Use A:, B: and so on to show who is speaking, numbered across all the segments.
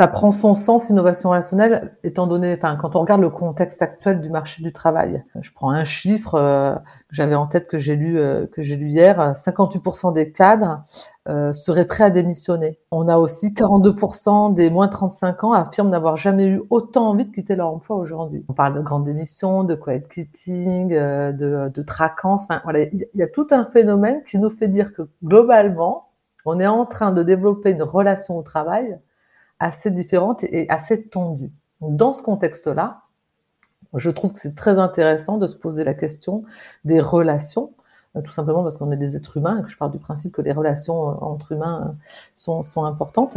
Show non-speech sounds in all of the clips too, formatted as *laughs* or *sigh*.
A: ça prend son sens, innovation relationnelle, étant donné, enfin, quand on regarde le contexte actuel du marché du travail. Je prends un chiffre euh, que j'avais en tête que j'ai lu, euh, que j'ai lu hier. 58% des cadres euh, seraient prêts à démissionner. On a aussi 42% des moins de 35 ans affirment n'avoir jamais eu autant envie de quitter leur emploi aujourd'hui. On parle de grandes démissions, de quiet quitting, euh, de, de traquance. Enfin, voilà, il y a tout un phénomène qui nous fait dire que globalement, on est en train de développer une relation au travail assez différente et assez tendue. Dans ce contexte-là, je trouve que c'est très intéressant de se poser la question des relations, euh, tout simplement parce qu'on est des êtres humains et que je pars du principe que les relations euh, entre humains euh, sont, sont importantes.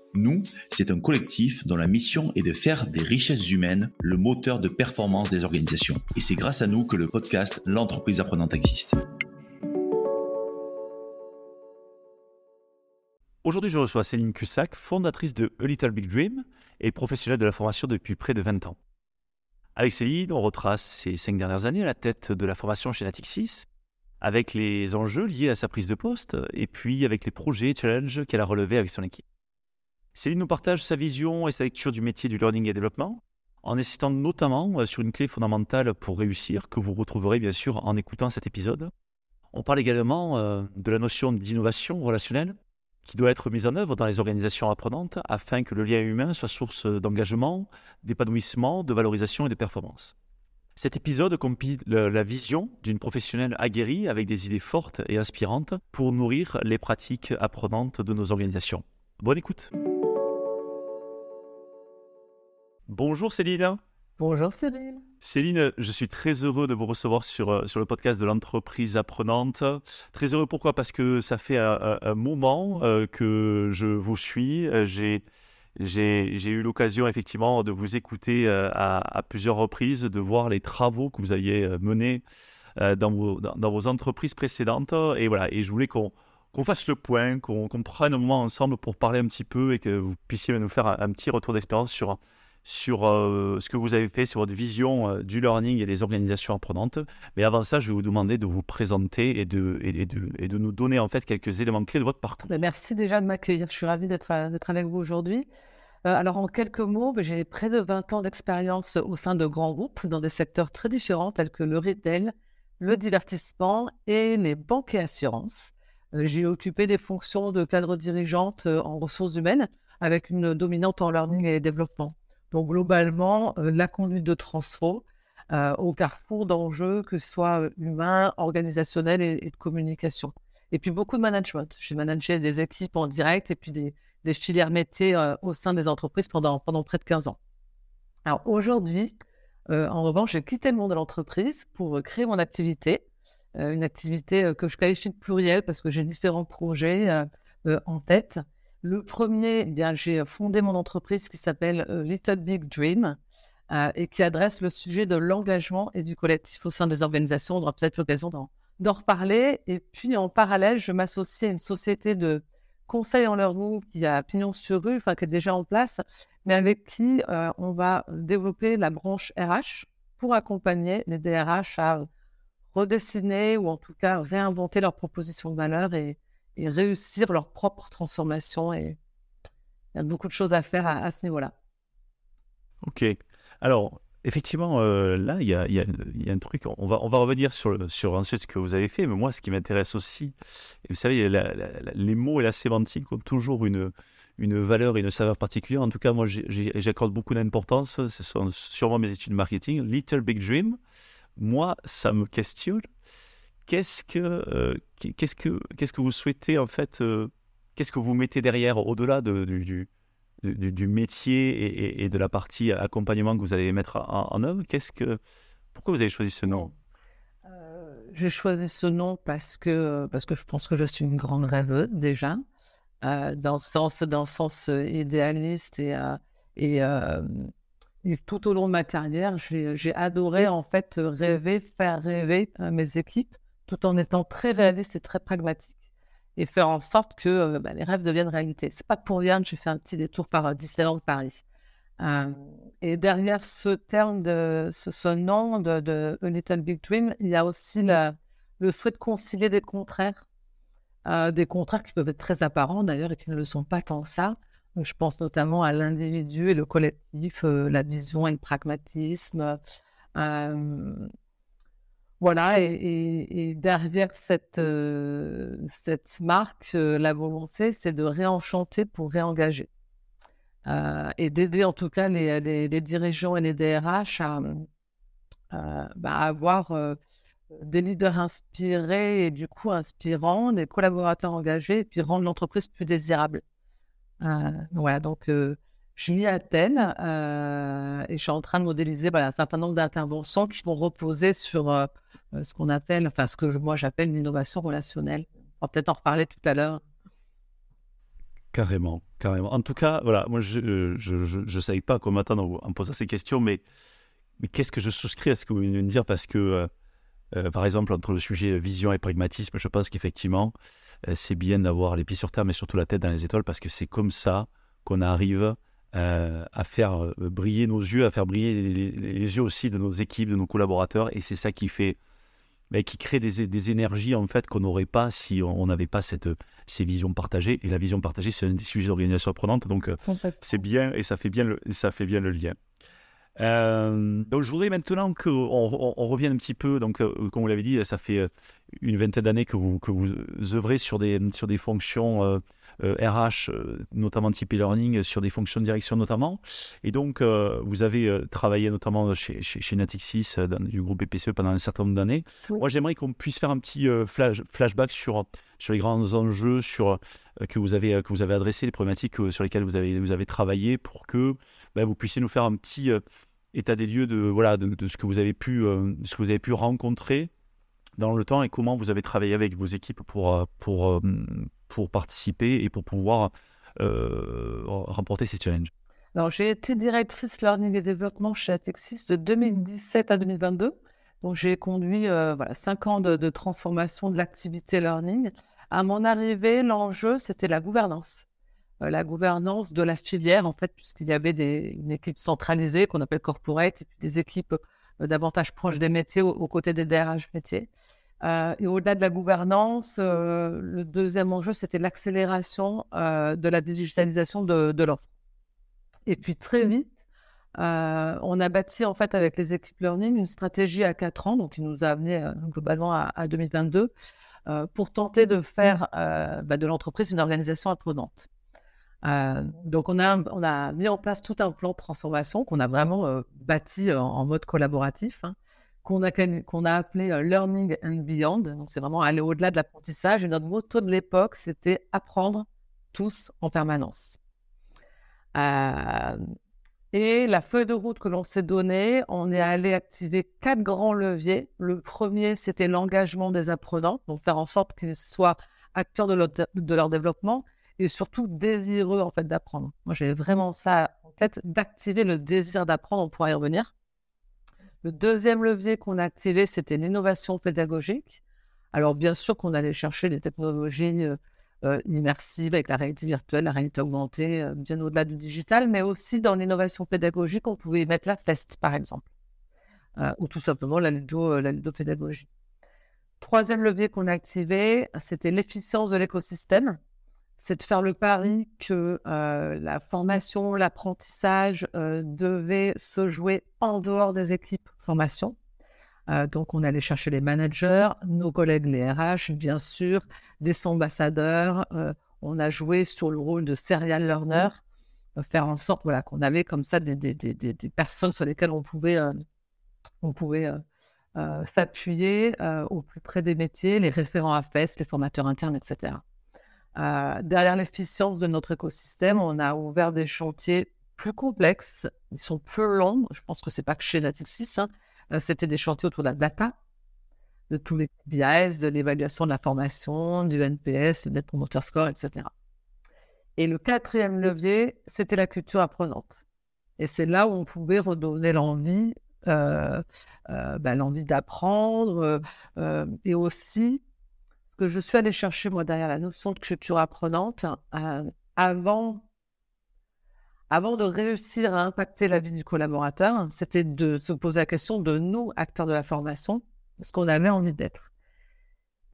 B: Nous, c'est un collectif dont la mission est de faire des richesses humaines le moteur de performance des organisations. Et c'est grâce à nous que le podcast L'entreprise apprenante existe.
C: Aujourd'hui, je reçois Céline Cussac, fondatrice de A Little Big Dream et professionnelle de la formation depuis près de 20 ans. Avec Céline, on retrace ses cinq dernières années à la tête de la formation chez Natixis, avec les enjeux liés à sa prise de poste et puis avec les projets et challenges qu'elle a relevés avec son équipe. Céline nous partage sa vision et sa lecture du métier du learning et développement, en insistant notamment euh, sur une clé fondamentale pour réussir, que vous retrouverez bien sûr en écoutant cet épisode. On parle également euh, de la notion d'innovation relationnelle qui doit être mise en œuvre dans les organisations apprenantes afin que le lien humain soit source d'engagement, d'épanouissement, de valorisation et de performance. Cet épisode compile la vision d'une professionnelle aguerrie avec des idées fortes et inspirantes pour nourrir les pratiques apprenantes de nos organisations. Bonne écoute! Bonjour Céline.
A: Bonjour Cyril.
C: Céline, je suis très heureux de vous recevoir sur, euh, sur le podcast de l'entreprise apprenante. Très heureux pourquoi? Parce que ça fait un, moment euh, que je vous suis. Euh, j'ai, j'ai, eu l'occasion effectivement de vous écouter à, plusieurs reprises, de voir les travaux que vous aviez menés dans, vos, dans, vos entreprises précédentes. Et voilà, et je voulais qu'on, qu'on fasse le point, qu'on, prenne un moment ensemble pour parler un petit peu et que vous puissiez nous faire un petit retour d'expérience sur sur euh, ce que vous avez fait, sur votre vision euh, du learning et des organisations apprenantes. Mais avant ça, je vais vous demander de vous présenter et de, nous donner en fait quelques éléments clés de votre parcours.
A: Ben, merci déjà de m'accueillir. Je suis ravie d'être avec vous aujourd'hui. Euh, alors en quelques mots, ben, j'ai près de 20 ans d'expérience au sein de grands groupes dans des secteurs très différents tels que le retail, le divertissement et les banques et assurances. j'ai occupé des fonctions de cadre dirigeante en ressources humaines avec une dominante en learning et développement. Donc globalement, euh, la conduite de transfo euh, au carrefour d'enjeux, que ce soit euh, humains, organisationnels et, de communication. Et puis beaucoup de management. J'ai managé des équipes en direct et puis des, filières métiers au sein des entreprises pendant, pendant près de 15 ans. Alors aujourd'hui, en revanche, j'ai quitté le monde de l'entreprise pour créer mon activité, une activité que je qualifie de plurielle parce que j'ai différents projets en tête. Le premier, eh bien, j'ai fondé mon entreprise qui s'appelle euh, Little Big Dream euh, et qui adresse le sujet de l'engagement et du collectif au sein des organisations. On aura peut-être l'occasion d'en reparler. Et puis, en parallèle, je m'associe à une société de conseil en learning qui a pignon sur rue, enfin, qui est déjà en place, mais avec qui euh, on va développer la branche RH pour accompagner les DRH à redessiner ou en tout cas réinventer leurs propositions de valeur et, et réussir leur propre transformation. Et il y a beaucoup de choses à faire à, ce niveau-là.
C: Ok. Alors, effectivement, euh, là, il y a, y, y a, un truc. On va, on va revenir sur, sur ensuite ce que vous avez fait. Mais moi, ce qui m'intéresse aussi, vous savez, les mots et la sémantique ont toujours une, une valeur et une saveur particulière. En tout cas, moi, j'accorde beaucoup d'importance. Ce sont sûrement mes études de marketing. Little Big Dream. Moi, ça me questionne qu'est-ce que, euh, qu'est-ce que, vous souhaitez en fait, euh, qu'est-ce que vous mettez derrière au-delà de, du, métier et, de la partie accompagnement que vous allez mettre en, œuvre Qu'est-ce que, pourquoi vous avez choisi ce nom?
A: Euh, J'ai choisi ce nom parce que, parce que je pense que je suis une grande rêveuse déjà. dans le sens, dans le sens idéaliste et, et, tout au long de ma carrière, j'ai adoré en fait rêver, faire rêver mes équipes, tout en étant très réaliste et très pragmatique et faire en sorte que bah, les rêves deviennent réalité. C'est pas pour rien que j'ai fait un petit détour par Disneyland Paris. et derrière ce terme, ce, nom de, A Little Big Dream, il y a aussi le souhait de concilier des contraires, euh, des contraires qui peuvent être très apparents d'ailleurs et qui ne le sont pas tant que ça. Je pense notamment à l'individu et le collectif, euh, la vision et le pragmatisme. Euh, voilà, et, derrière cette, cette marque, la volonté, c'est de réenchanter pour réengager. et d'aider en tout cas les, les, dirigeants et les DRH à, bah, avoir des leaders inspirés et du coup inspirants, des collaborateurs engagés, et puis rendre l'entreprise plus désirable. Euh, voilà, donc euh, je lis à Athènes euh, et je suis en train de modéliser un certain nombre d'interventions qui vont reposer sur ce qu'on appelle, enfin ce que moi j'appelle l'innovation relationnelle. On va peut-être en reparler tout à l'heure.
C: Carrément, carrément. En tout cas, voilà, moi je ne savais pas comment m'attendre en posant ces questions, mais, qu'est-ce que je souscris à ce que vous venez de dire? Parce que euh, par exemple, entre le sujet vision et pragmatisme, je pense qu'effectivement, euh, c'est bien d'avoir les pieds sur terre, mais surtout la tête dans les étoiles, parce que c'est comme ça qu'on arrive euh, à faire briller nos yeux, à faire briller les, yeux aussi de nos équipes, de nos collaborateurs, et c'est ça qui fait, ben, qui crée des, énergies en fait qu'on n'aurait pas si on n'avait pas cette, ces visions partagées. Et la vision partagée, c'est un des sujets d'organisation apprenante, donc c'est bien et ça fait bien le, ça fait bien le lien. Euh, donc je voudrais maintenant qu'on on, revienne un petit peu, donc euh, comme vous l'avez dit, ça fait euh, une vingtaine d'années que vous, que vous œuvrez sur des, sur des fonctions RH, notamment type e-learning, sur des fonctions de direction notamment. Et donc vous avez travaillé notamment chez, chez, chez Natixis du groupe BPCE pendant un certain nombre d'années. Moi j'aimerais qu'on puisse faire un petit flash, flashback sur, sur les grands enjeux sur, que, vous avez, que vous avez adressés, les problématiques sur lesquelles vous avez, vous avez travaillé pour que bah, vous puissiez nous faire un petit euh, état des lieux de, voilà, de, ce, que vous avez pu, euh, ce que vous avez pu rencontrer dans le temps et comment vous avez travaillé avec vos équipes pour, euh, pour, pour participer et pour pouvoir remporter ces challenges.
A: Alors, j'ai été directrice learning et développement chez Atexis de 2017 à 2022. Donc, j'ai conduit voilà, cinq ans de transformation de l'activité learning. À mon arrivée, l'enjeu, c'était la gouvernance. Euh, la gouvernance de la filière, en fait, puisqu'il y avait des, une équipe centralisée qu'on appelle corporate, et puis des équipes euh, davantage proches des métiers aux, côtés des DRH métiers. Euh, et au-delà de la gouvernance, le deuxième enjeu, c'était l'accélération de la digitalisation de, de l'offre. Et puis très vite, on a bâti en fait avec les équipes learning une stratégie à quatre ans, donc qui nous a amené globalement à, 2022, pour tenter de faire bah, de l'entreprise une organisation apprenante. Euh, donc, on a, on a mis en place tout un plan de transformation qu'on a vraiment euh, bâti en, mode collaboratif, hein, qu'on a, qu'on a appelé euh, Learning and Beyond. Donc, c'est vraiment aller au-delà de l'apprentissage. Et notre motto de l'époque, c'était apprendre tous en permanence. Et la feuille de route que l'on s'est donnée, on est allé activer quatre grands leviers. Le premier, c'était l'engagement des apprenants, donc faire en sorte qu'ils soient acteurs de leur, de leur développement et surtout désireux en fait d'apprendre. Moi, j'avais vraiment ça en tête, d'activer le désir d'apprendre. On pourra y revenir. Le deuxième levier qu'on a activé, c'était l'innovation pédagogique. Alors, bien sûr qu'on allait chercher des technologies euh, euh, immersives avec la réalité virtuelle, la réalité augmentée, euh, bien au-delà du digital, mais aussi dans l'innovation pédagogique, on pouvait y mettre la FEST, par exemple, ou tout simplement la, ludo, la ludopédagogie. Troisième levier qu'on a activé, c'était l'efficience de l'écosystème c'est de faire le pari que euh, la formation, l'apprentissage euh, devait se jouer en dehors des équipes formation. Euh, donc, on allait chercher les managers, nos collègues, les RH, bien sûr, des ambassadeurs. on a joué sur le rôle de serial learner, faire en sorte voilà, qu'on avait comme ça des, des, des, des, personnes sur lesquelles on pouvait, on pouvait s'appuyer au plus près des métiers, les référents à FES, les formateurs internes, etc. Euh, derrière l'efficience de notre écosystème, on a ouvert des chantiers plus complexes. Ils sont plus longs. Je pense que c'est pas que chez Natixis. Hein. Euh, c'était des chantiers autour de la data, de tous les BIS, de l'évaluation de la formation, du NPS, le Net Promoter Score, etc. Et le quatrième levier, c'était la culture apprenante. Et c'est là où on pouvait redonner l'envie, euh, euh, bah, l'envie d'apprendre. Euh, et aussi, ce que je suis allée chercher, moi, derrière la notion de culture apprenante, avant, avant de réussir à impacter la vie du collaborateur, c'était de se poser la question de nous, acteurs de la formation, ce qu'on avait envie d'être.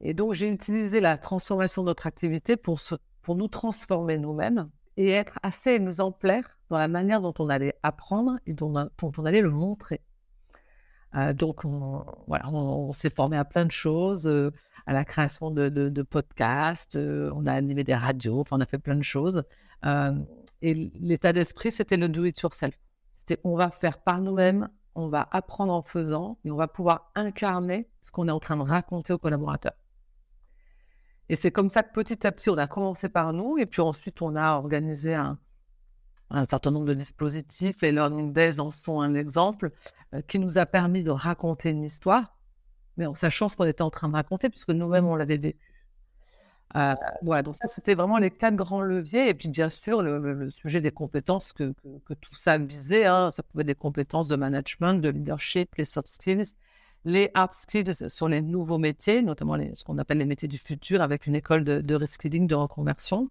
A: Et donc, j'ai utilisé la transformation de notre activité pour, pour nous transformer nous-mêmes et être assez exemplaire dans la manière dont on allait apprendre et dont, on allait le montrer. Euh, donc, on, voilà, on, s'est formé à plein de choses, euh, à la création de, podcasts, euh, on a animé des radios, on a fait plein de choses. Et l'état d'esprit, c'était le do it yourself. C'était on va faire par nous-mêmes, on va apprendre en faisant et on va pouvoir incarner ce qu'on est en train de raconter aux collaborateurs. Et c'est comme ça que petit à petit, on a commencé par nous, et puis ensuite, on a organisé un, certain nombre de dispositifs, et Learning Days en sont un exemple, euh, qui nous a permis de raconter une histoire, mais en sachant ce qu'on était en train de raconter, puisque nous-mêmes, on l'avait. Euh, voilà, donc ça, c'était vraiment les quatre grands leviers. Et puis, bien sûr, le, sujet des compétences que, tout ça visait. Hein, ça pouvait être des compétences de management, de leadership, les soft skills, les hard skills sur les nouveaux métiers, notamment ce qu'on appelle les métiers du futur, avec une école de, reskilling, de reconversion.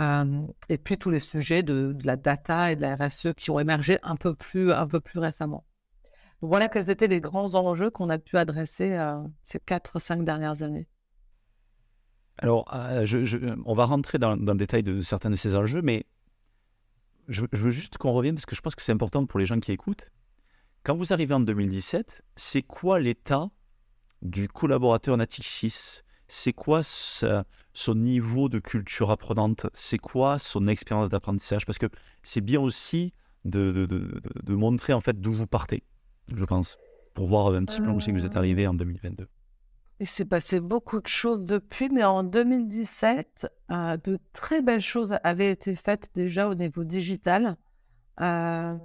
A: Euh, et puis tous les sujets de, la data et de la RSE qui ont émergé un peu plus, récemment. Donc voilà quels étaient les grands enjeux qu'on a pu adresser euh, ces 4-5 dernières années.
C: Alors, euh, on va rentrer dans, le détail de, certains de ces enjeux, mais je, je veux juste qu'on revienne parce que je pense que c'est important pour les gens qui écoutent. Quand vous arrivez en 2017, c'est quoi l'état du collaborateur Natixis? C'est quoi son niveau de culture apprenante? C'est quoi son expérience d'apprentissage? Parce que c'est bien aussi de, montrer en fait d'où vous partez, je pense, pour voir un petit peu où c'est que vous êtes arrivé en 2022.
A: Il s'est passé beaucoup de choses depuis, mais en 2017, euh, de très belles choses avaient été faites déjà au niveau digital. Euh,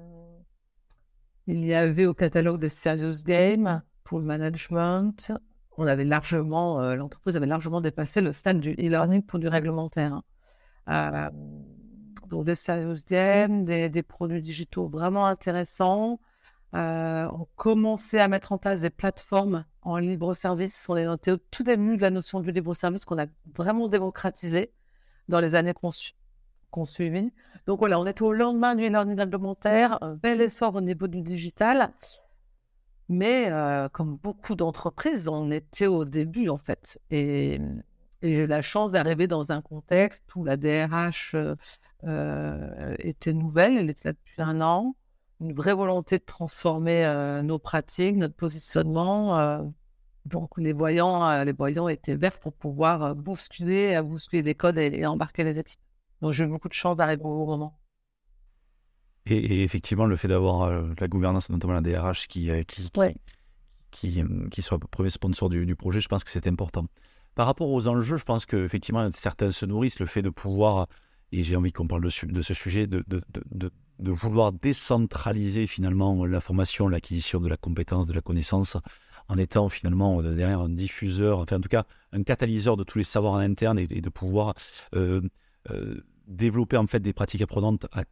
A: il y avait au catalogue des Serious Games pour le management. On avait largement, euh, l'entreprise avait largement dépassé le stade du e-learning pour du réglementaire. Donc des Serious Games, des, produits digitaux vraiment intéressants. On commençait à mettre en place des plateformes en libre service. On est au tout début de la notion du libre service qu'on a vraiment démocratisé dans les années qu'on suivit. Donc voilà, on était au lendemain du learning réglementaire, un bel essor au niveau du digital. Mais euh, comme beaucoup d'entreprises, on était au début en fait. Et, j'ai eu la chance d'arriver dans un contexte où la DRH euh, euh, était nouvelle, elle était là depuis un an. Une vraie volonté de transformer nos pratiques, notre positionnement. Donc les voyants, les voyants étaient verts pour pouvoir bousculer, bousculer les codes et embarquer les équipes. Donc j'ai eu beaucoup de chance d'arriver au bon moment.
C: Et, effectivement, le fait d'avoir euh, la gouvernance, notamment la DRH, qui, euh, qui, qui, euh, qui, soit le premier sponsor du, projet, je pense que c'est important. Par rapport aux enjeux, je pense qu'effectivement, certains se nourrissent le fait de pouvoir, et j'ai envie qu'on parle de, de, ce sujet, de, de, de, de, vouloir décentraliser finalement la formation, l'acquisition de la compétence, de la connaissance, en étant finalement derrière un diffuseur, enfin en tout cas un catalyseur de tous les savoirs en interne et, de pouvoir euh, développer en fait des pratiques apprenantes à,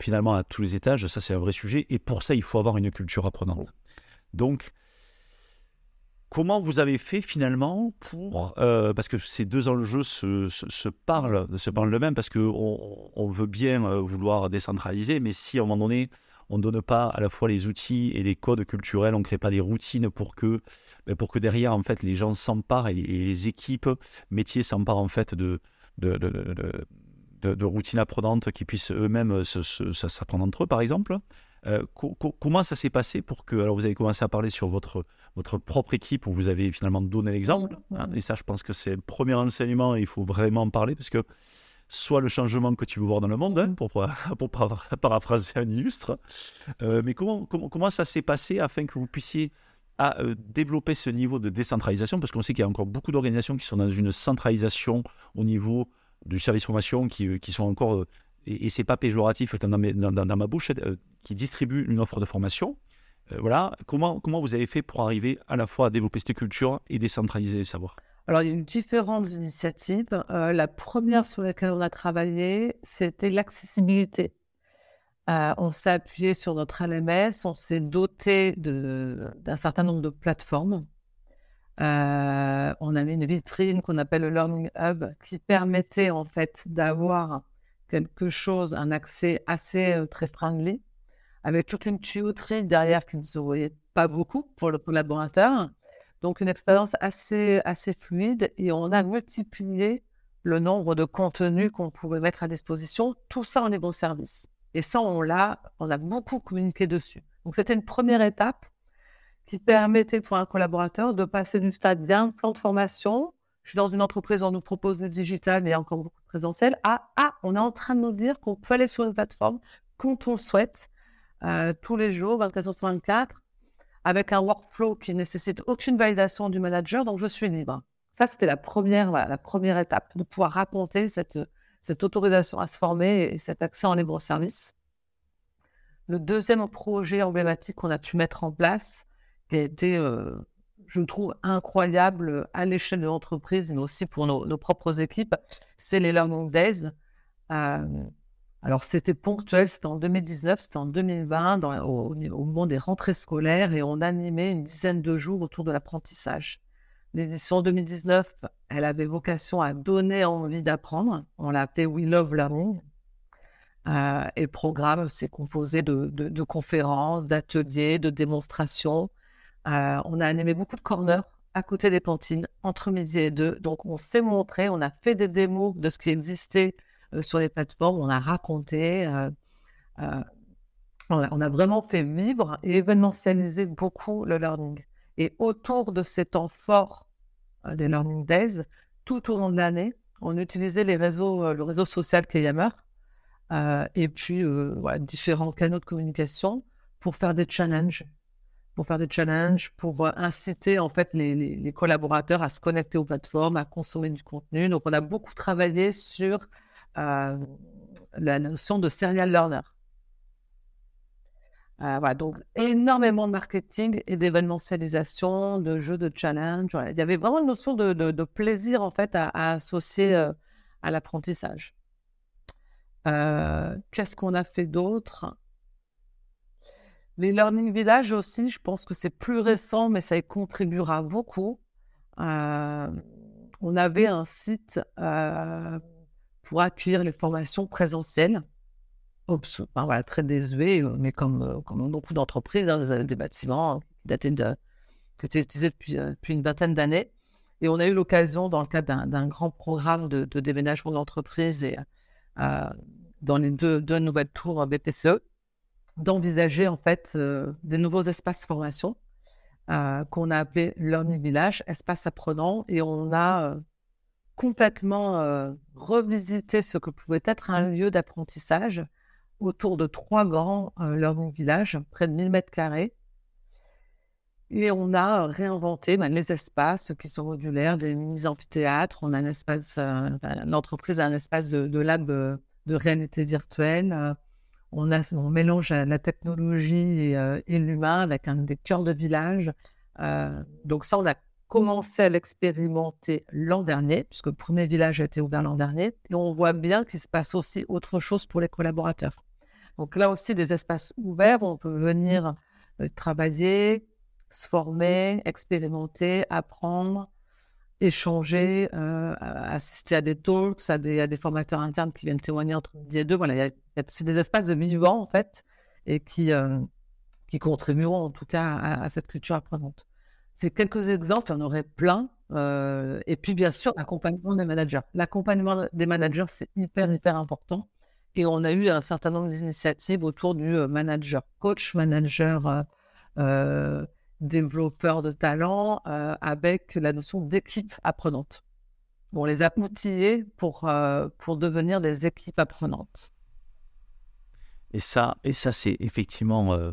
C: finalement à tous les étages, ça c'est un vrai sujet. Et pour ça, il faut avoir une culture apprenante. Donc, comment vous avez fait finalement pour euh, parce que ces deux enjeux se, se, parlent se parlent le même parce que on, veut bien euh, vouloir décentraliser mais si à un moment donné on ne donne pas à la fois les outils et les codes culturels on ne crée pas des routines pour que ben, pour que derrière en fait les gens s'emparent et, les équipes métiers s'emparent en fait de de, de, de, routines apprenantes qui puissent eux-mêmes s'apprendre entre eux, par exemple. Euh, comment ça s'est passé pour que. Alors, vous avez commencé à parler sur votre, votre propre équipe où vous avez finalement donné l'exemple. Hein, et ça, je pense que c'est le premier enseignement. il faut vraiment en parler parce que soit le changement que tu veux voir dans le monde, hein, pour, *laughs* pour, *laughs* paraphraser un illustre. Euh, mais comment, comment, comment ça s'est passé afin que vous puissiez à euh, développer ce niveau de décentralisation? Parce qu'on sait qu'il y a encore beaucoup d'organisations qui sont dans une centralisation au niveau du service formation, qui, euh, qui sont encore, euh, et, et c'est pas péjoratif dans, dans, ma bouche, qui distribuent une offre de formation. voilà, comment, comment vous avez fait pour arriver à la fois à développer cette culture et décentraliser les savoirs?
A: Alors, il y a eu différentes initiatives. la première sur laquelle on a travaillé, c'était l'accessibilité. on s'est appuyé sur notre LMS, on s'est doté d'un certain nombre de plateformes. on a mis une vitrine qu'on appelle le Learning Hub qui permettait en fait d'avoir quelque chose, un accès assez très friendly, avec toute une tuyauterie derrière qui ne se voyait pas beaucoup pour le collaborateur. Donc une expérience assez, fluide et on a multiplié le nombre de contenus qu'on pouvait mettre à disposition, tout ça en est bon service. Et ça, on l'a, on a beaucoup communiqué dessus. Donc c'était une première étape qui permettait pour un collaborateur de passer du stade d'un plan de formation, je suis dans une entreprise, on nous propose du digital, mais encore beaucoup de présentiel, à ah, on est en train de nous dire qu'on peut aller sur une plateforme quand on le souhaite, euh, tous les jours, 24 heures sur 24, avec un workflow qui nécessite aucune validation du manager, donc je suis libre. Ça, c'était la première, voilà, la première étape, de pouvoir raconter cette, cette autorisation à se former et cet accès en libre service. Le deuxième projet emblématique qu'on a pu mettre en place, qui a été, euh, je trouve, incroyable à l'échelle de l'entreprise, mais aussi pour nos, propres équipes, c'est les Learning Days. Euh, alors, c'était ponctuel, c'était en 2019, c'était en 2020, au, moment des rentrées scolaires, et on animait une dizaine de jours autour de l'apprentissage. L'édition 2019, elle avait vocation à donner envie d'apprendre. On l'a appelée We Love Learning. Euh, et le programme s'est composé de, conférences, d'ateliers, de démonstrations. Euh, on a animé beaucoup de corners à côté des cantines, entre midi et deux. Donc, on s'est montré, on a fait des démos de ce qui existait sur les plateformes, on a raconté, euh, euh, on a, vraiment fait vivre et événementialiser beaucoup le learning. Et autour de ces temps forts des Learning Days, tout au long de l'année, on utilisait les réseaux, le réseau social Kayammer et puis différents canaux de communication pour faire des challenges, pour faire des challenges, pour inciter en fait les, les, collaborateurs à se connecter aux plateformes, à consommer du contenu. Donc on a beaucoup travaillé sur euh, la notion de serial learner. Euh, voilà, donc énormément de marketing et d'événementialisation, de jeux, de challenge. Il y avait vraiment une notion de, plaisir en fait à, associer euh, à l'apprentissage. Qu'est-ce qu'on a fait d'autre? Les Learning Village aussi, je pense que c'est plus récent, mais ça y contribuera beaucoup. on avait un site pour accueillir les formations présentielles. très désuet, euh, mais comme, euh, comme beaucoup d'entreprises, hein, des, bâtiments qui dataient de, qui étaient utilisés depuis, euh, une vingtaine d'années. Et on a eu l'occasion, dans le cadre d'un grand programme de, déménagement d'entreprise et dans les deux, nouvelles tours BPCE, d'envisager en fait des nouveaux espaces formation qu'on a appelé Learning Village, espace apprenant, et on a complètement euh, revisiter ce que pouvait être un lieu d'apprentissage autour de trois grands euh, villages, près de 1000 mètres carrés. Et on a réinventé ben, les espaces qui sont modulaires, des mini-amphithéâtres. On a un espace, euh, l'entreprise a un espace de, lab de réalité virtuelle. on, a, on mélange la technologie et, et l'humain avec un des cœurs de village. donc ça, on a commencé à l'expérimenter l'an dernier, puisque le premier village a été ouvert l'an dernier, et on voit bien qu'il se passe aussi autre chose pour les collaborateurs. Donc là aussi, des espaces ouverts on peut venir euh, travailler, se former, expérimenter, apprendre, échanger, euh, assister à des talks, à des, formateurs internes qui viennent témoigner entre midi et deux. Voilà, c'est des espaces de vivant, en fait, et qui, euh, qui contribueront en tout cas à cette culture apprenante. C'est quelques exemples, il y en aurait plein. Euh, et puis, bien sûr, l'accompagnement des managers. L'accompagnement des managers, c'est hyper, hyper important. Et on a eu un certain nombre d'initiatives autour du euh, manager coach, manager euh, développeur de talent, avec la notion d'équipe apprenante. On les a outillés pour, pour devenir des équipes apprenantes.
C: Et ça, et ça c'est effectivement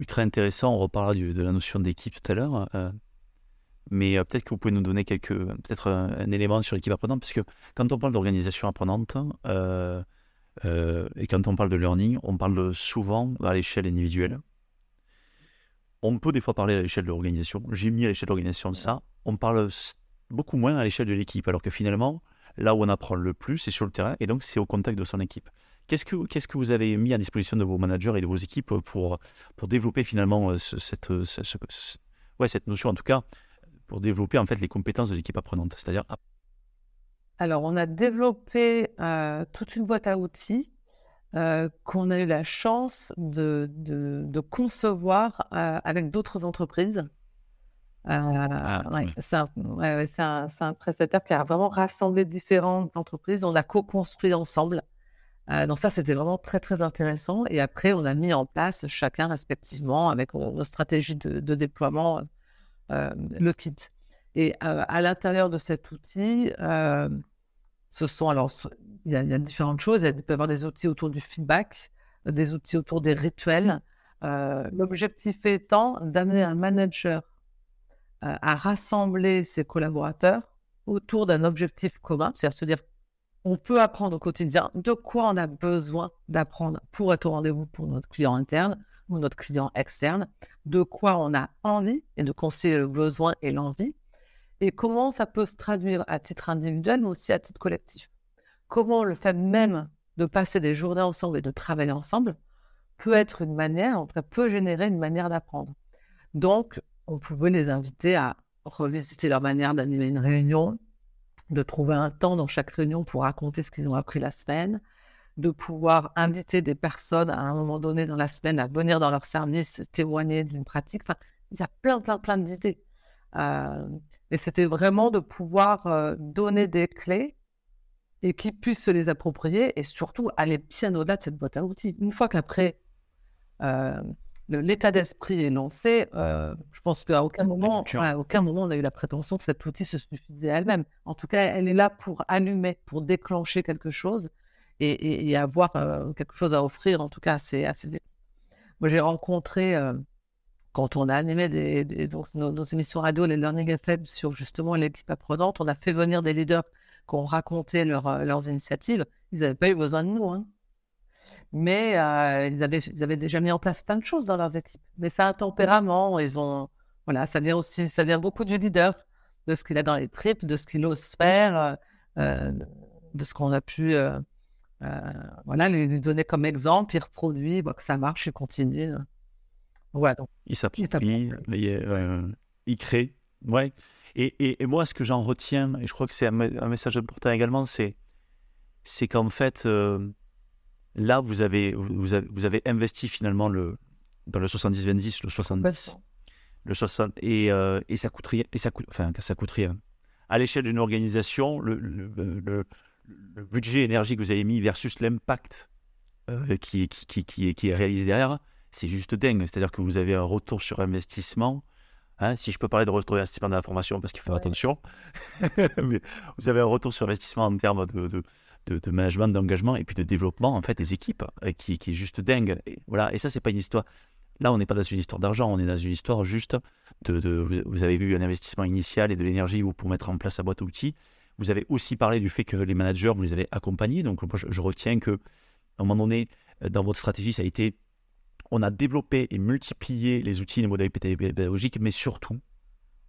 C: ultra intéressant. On reparlera de la notion d'équipe tout à l'heure. Euh, mais euh, peut-être que vous pouvez nous donner quelques, peut-être un, élément sur l'équipe apprenante, parce que quand on parle d'organisation apprenante euh, et quand on parle de learning, on parle souvent à l'échelle individuelle. On peut des fois parler à l'échelle de l'organisation. J'ai mis à l'échelle de l'organisation ça. On parle beaucoup moins à l'échelle de l'équipe. Alors que finalement, là où on apprend le plus, c'est sur le terrain et donc c'est au contact de son équipe. Qu'est-ce que, qu'est-ce que vous avez mis à disposition de vos managers et de vos équipes pour, pour développer finalement euh, cette, ouais, cette notion, en tout cas, pour développer en fait les compétences de l'équipe apprenante C'est-à-dire.
A: Alors, on a développé euh, toute une boîte à outils euh, qu'on a eu la chance de, de, concevoir avec d'autres entreprises. Ah, c'est un, un, prestataire qui a vraiment rassemblé différentes entreprises. On a co-construit ensemble. Euh, donc ça, c'était vraiment très, très intéressant. Et après, on a mis en place chacun respectivement avec nos stratégies de, déploiement euh, le kit. Et euh, à l'intérieur de cet outil, ce sont alors, il y, a, différentes choses. Il peut y avoir des outils autour du feedback, des outils autour des rituels. L'objectif étant d'amener un manager à rassembler ses collaborateurs autour d'un objectif commun, c'est-à-dire se dire on peut apprendre au quotidien de quoi on a besoin d'apprendre pour être au rendez-vous pour notre client interne ou notre client externe, de quoi on a envie et de concilier le besoin et l'envie, et comment ça peut se traduire à titre individuel, mais aussi à titre collectif. Comment le fait même de passer des journées ensemble et de travailler ensemble peut être une manière, en tout cas peut générer une manière d'apprendre. Donc, on pouvait les inviter à revisiter leur manière d'animer une réunion, de trouver un temps dans chaque réunion pour raconter ce qu'ils ont appris la semaine, de pouvoir inviter des personnes à un moment donné dans la semaine à venir dans leur service témoigner d'une pratique. Enfin, il y a plein, plein, plein d'idées. Euh, mais c'était vraiment de pouvoir euh, donner des clés et qu'ils puissent se les approprier et surtout aller bien au-delà de cette boîte à outils. Une fois qu'après, euh, l'état d'esprit lancé, euh, je pense qu'à aucun moment, aucun moment, on a eu la prétention que cet outil se suffisait à elle-même. En tout cas, elle est là pour allumer, pour déclencher quelque chose et, avoir euh, quelque chose à offrir, en tout cas, à ses, équipes. Moi, j'ai rencontré, euh, quand on a animé des, nos, émissions radio, les Learning FM, sur justement l'équipe apprenante, on a fait venir des leaders qui ont raconté leurs initiatives. Ils n'avaient pas eu besoin de nous. Hein. Mais euh, ils, avaient, ils avaient déjà mis en place plein de choses dans leurs équipes. Mais c'est un tempérament. Ils ont, voilà, ça vient aussi, ça vient beaucoup du leader, de ce qu'il a dans les tripes, de ce qu'il ose faire, euh, euh, de ce qu'on a pu, voilà, lui, donner comme exemple. Il reproduit, voit que ça marche, il continue.
C: Ouais, donc, il s'approprie, il, il, crée. Ouais. Et, et, et, moi, ce que j'en retiens, et je crois que c'est un, un, message important également, c'est, c'est qu'en fait, Là, vous avez, vous avez, vous avez investi finalement le, dans le 70-20, le 70. Le 60, et, euh, et ça coûte rien. Et ça coûte, enfin, ça coûte rien. À l'échelle d'une organisation, le, le, le, budget énergie que vous avez mis versus l'impact euh, qui, qui, qui, qui, est réalisé derrière, c'est juste dingue. C'est-à-dire que vous avez un retour sur investissement. Hein, si je peux parler de retour sur investissement dans la formation, parce qu'il faut faire attention, *laughs* mais vous avez un retour sur investissement en termes de, de de, management, d'engagement et puis de développement en fait des équipes euh, qui, qui est juste dingue. Et, voilà. et ça, c'est pas une histoire. Là, on n'est pas dans une histoire d'argent, on est dans une histoire juste de, Vous avez vu un investissement initial et de l'énergie pour mettre en place la boîte à outils. Vous avez aussi parlé du fait que les managers, vous les avez accompagnés. Donc, moi, je, retiens que, à un moment donné, euh, dans votre stratégie, ça a été on a développé et multiplié les outils, les modalités pédagogiques, mais surtout,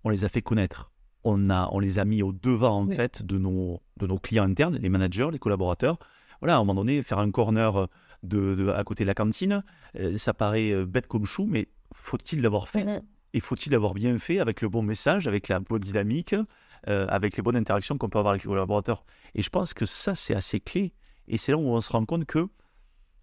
C: on les a fait connaître on, a, on les a mis au devant en fait de nos, de nos clients internes, les managers, les collaborateurs. Voilà, à un moment donné, faire un corner de, à côté de la cantine, euh, ça paraît euh, bête comme chou, mais faut-il l'avoir fait Et faut-il l'avoir bien fait avec le bon message, avec la bonne dynamique, euh, avec les bonnes interactions qu'on peut avoir avec les collaborateurs? Et je pense que ça, c'est assez clé. Et c'est là où on se rend compte que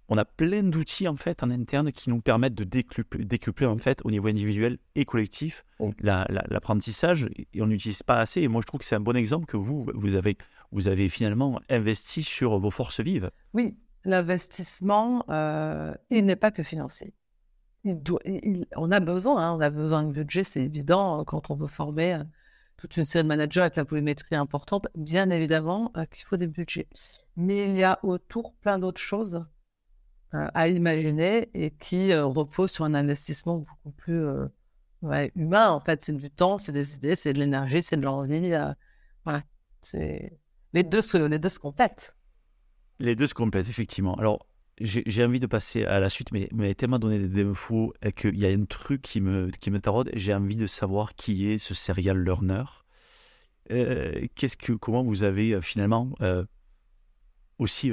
C: on a plein d'outils en fait en interne qui nous permettent de décupler, en fait au niveau individuel et collectif l'apprentissage et on n'utilise pas assez. Et moi je trouve que c'est un bon exemple que vous vous avez vous avez finalement investi sur vos forces vives.
A: Oui, l'investissement euh, il n'est pas que financier. on a besoin, hein, on a besoin de budget, c'est évident hein, quand on veut former euh, toute une série de managers avec la volumétrie importante. Bien évidemment euh, qu'il faut des budgets, mais il y a autour plein d'autres choses à imaginer et qui euh, repose sur un investissement beaucoup plus euh, humain. En fait, c'est du temps, c'est des idées, c'est de l'énergie, c'est de l'envie. voilà, les deux, se, les deux se complètent.
C: Les deux se complètent, effectivement. Alors, j'ai envie de passer à la suite, mais, mais tellement donné des infos qu'il y a un truc qui me, qui me taraude. J'ai envie de savoir qui est ce serial learner que, comment vous avez finalement aussi,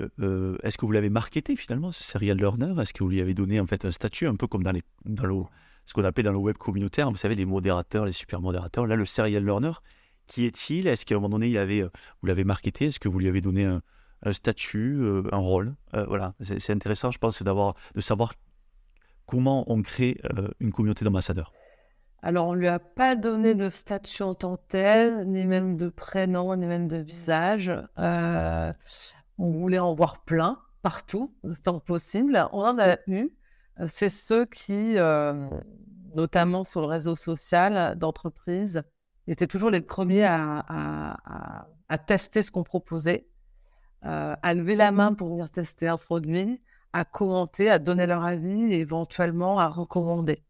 C: est-ce que vous l'avez marketé finalement, ce serial learner? Est-ce que vous lui avez donné en fait un statut, un peu comme dans, le, ce qu'on appelle dans le web communautaire, vous savez, les modérateurs, les super modérateurs? Là, le serial learner, qui est-il? Est-ce qu'à un moment donné, il avait, vous l'avez marketé? Est-ce que vous lui avez donné un, statut, un rôle? Voilà, c'est intéressant, je pense, de savoir comment on crée une communauté d'ambassadeurs.
A: Alors, on ne lui a pas donné de statut en tant que tel, ni même de prénom, ni même de visage. Euh, on voulait en voir plein, partout, tant que possible. On en a eu. C'est ceux qui, euh, notamment sur le réseau social d'entreprise, étaient toujours les premiers à, tester ce qu'on proposait, euh, à lever la main pour venir tester un produit, à commenter, à donner leur avis et éventuellement à recommander.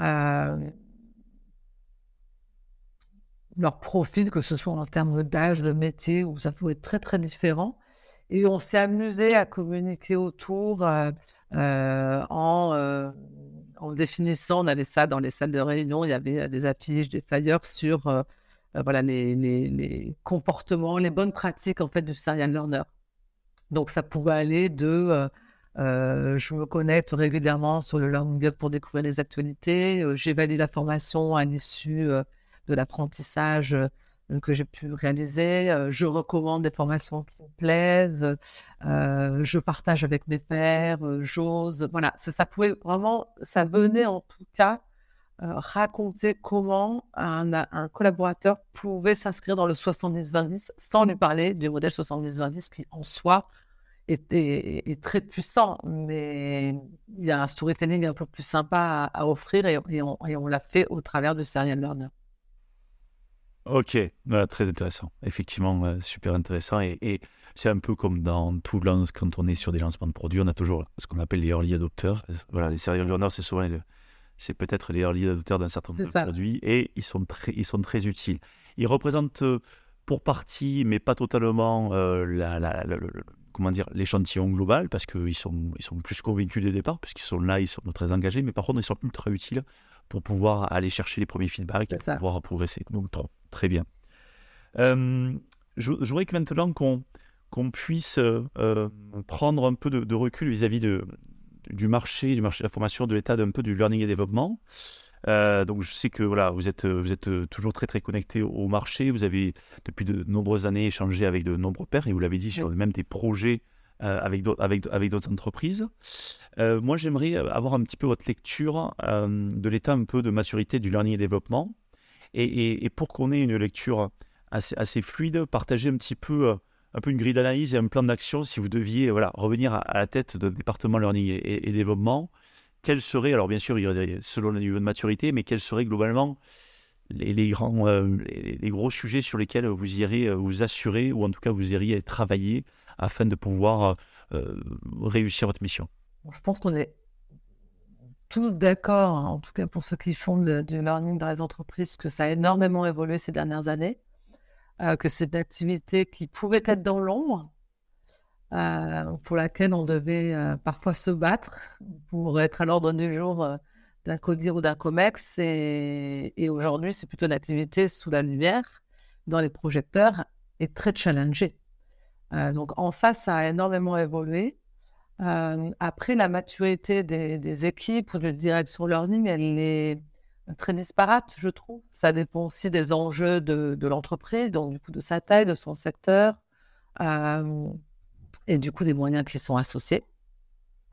A: Euh, leur profil, que ce soit en termes d'âge, de métier, où ça pouvait être très très différent. Et on s'est amusé à communiquer autour euh, euh, en, en, définissant, on avait ça dans les salles de réunion, il y avait des affiches, des flyers sur voilà, les, comportements, les bonnes pratiques en fait du serial learner. Donc ça pouvait aller de euh, je me connecte régulièrement sur le Learning Hub pour découvrir les actualités. Euh, j'évalue la formation à l'issue euh, de l'apprentissage que j'ai pu réaliser. je recommande des formations qui me plaisent. je partage avec mes pairs. J'ose. Voilà, ça, pouvait vraiment, ça venait en tout cas raconter comment un, collaborateur pouvait s'inscrire dans le 70-20 sans lui parler du modèle 70-20 qui en soi est, très puissant, mais il y a un storytelling un peu plus sympa à, offrir et, on, l'a fait au travers de Serial Learner.
C: Ok, très intéressant. Effectivement, super intéressant. Et, c'est un peu comme dans tout lance, quand on est sur des lancements de produits, on a toujours ce qu'on appelle les early adopters. Voilà, les serial learners, c'est souvent c'est peut-être les early adopters d'un certain nombre de produits et ils sont très, ils sont très utiles. Ils représentent euh, pour partie, mais pas totalement, euh, la, comment dire, l'échantillon global, parce qu'ils sont, ils sont plus convaincus dès le départ, puisqu'ils sont là, ils sont très engagés, mais par contre, ils sont ultra utiles pour pouvoir aller chercher les premiers feedbacks et pouvoir progresser. Donc, trop, très bien. Euh, je, voudrais que maintenant qu'on qu'on puisse euh, prendre un peu de, recul vis-à-vis de, du marché, du marché de la formation, de l'état d'un peu du learning et développement. Euh, donc je sais que voilà, vous êtes, vous êtes toujours très très connecté au marché. Vous avez depuis de nombreuses années échangé avec de nombreux pairs et vous l'avez dit sur même des projets euh, avec d'autres avec, avec entreprises. Euh, moi j'aimerais avoir un petit peu votre lecture de l'état un peu de maturité du learning et développement et, pour qu'on ait une lecture assez, fluide, partager un petit peu un peu une grille d'analyse et un plan d'action si vous deviez voilà revenir à, la tête d'un département learning et, et développement quels seraient, alors bien sûr, selon le niveau de maturité, mais quels seraient globalement les, grands, euh, les, gros sujets sur lesquels vous iriez euh, vous assurer, ou en tout cas vous iriez travailler afin de pouvoir euh, réussir votre mission?
A: Je pense qu'on est tous d'accord, hein, en tout cas pour ceux qui font du learning dans les entreprises, que ça a énormément évolué ces dernières années, que c'est une activité qui pouvait être dans l'ombre, euh, pour laquelle on devait euh, parfois se battre pour être à l'ordre du jour euh, d'un CODIR ou d'un COMEX. Et, aujourd'hui, c'est plutôt une activité sous la lumière, dans les projecteurs, et très challengée. donc en ça, ça a énormément évolué. Après, la maturité des, équipes ou de direction learning, elle est très disparate, je trouve. Ça dépend aussi des enjeux de, l'entreprise, donc du coup de sa taille, de son secteur et du coup des moyens qui sont associés.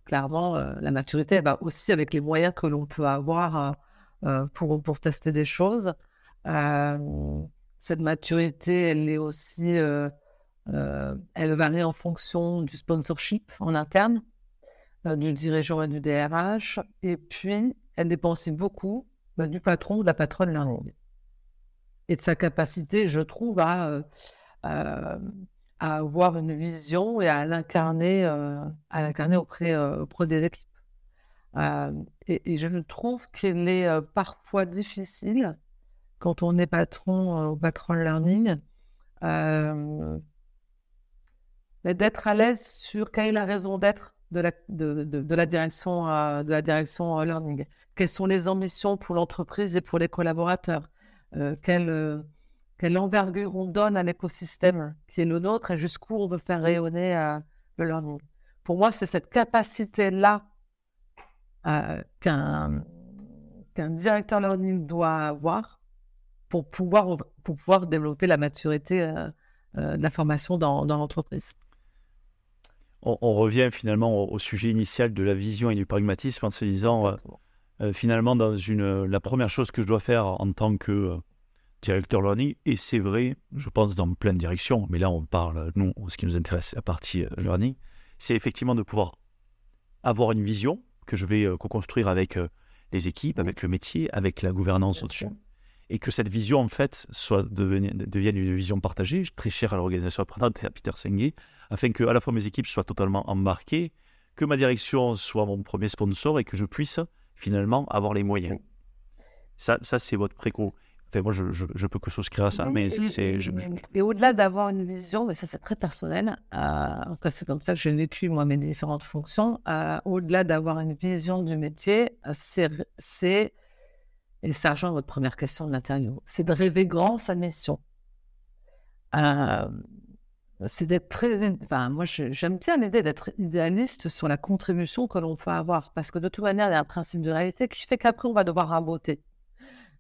A: Clairement, euh, la maturité va aussi avec les moyens que l'on peut avoir euh, euh, pour, pour tester des choses. cette maturité, elle est aussi, elle varie en fonction du sponsorship en interne, du dirigeant et du DRH, et puis elle dépend aussi beaucoup bah, du patron ou de la patronne learning et de sa capacité, je trouve, à à avoir une vision et à l'incarner, euh, auprès, euh, des équipes. Euh, et, je trouve qu'il est parfois difficile quand on est patron au patron learning d'être à l'aise sur quelle est la raison d'être de la, de, de, la direction, la direction learning. Quelles sont les ambitions pour l'entreprise et pour les collaborateurs? Quelle, quelle envergure on donne à l'écosystème qui est le nôtre et jusqu'où on veut faire rayonner euh, le learning? Pour moi, c'est cette capacité-là euh, qu'un directeur learning doit avoir pour pouvoir, pour pouvoir développer la maturité euh, de la formation dans l'entreprise.
C: On, revient finalement au, sujet initial de la vision et du pragmatisme en se disant, finalement, dans une, la première chose que je dois faire en tant que directeur learning, et c'est vrai, je pense, dans plein de directions, mais là on parle, nous, ce qui nous intéresse, la partie euh, learning, c'est effectivement de pouvoir avoir une vision que je vais euh, co-construire avec euh, les équipes, avec le métier, avec la gouvernance au-dessus, et que cette vision, en fait, soit devienne, une vision partagée, très chère à l'organisation apprenante et à Peter Senge, afin que à la fois mes équipes soient totalement embarquées, que ma direction soit mon premier sponsor et que je puisse finalement avoir les moyens. Ça, ça c'est votre préco moi, je, je, peux que souscrire à ça. Mais c'est,
A: et au-delà d'avoir une vision, mais ça c'est très personnel, euh, en tout c'est comme ça que j'ai vécu moi mes différentes fonctions, euh, au-delà d'avoir une vision du métier, euh, c'est, et ça rejoint votre première question de l'interview, c'est de rêver grand sa mission. C'est d'être très. Enfin, moi, j'aime bien l'idée d'être idéaliste sur la contribution que l'on peut avoir. Parce que de toute manière, il y a un principe de réalité qui fait qu'après, on va devoir raboter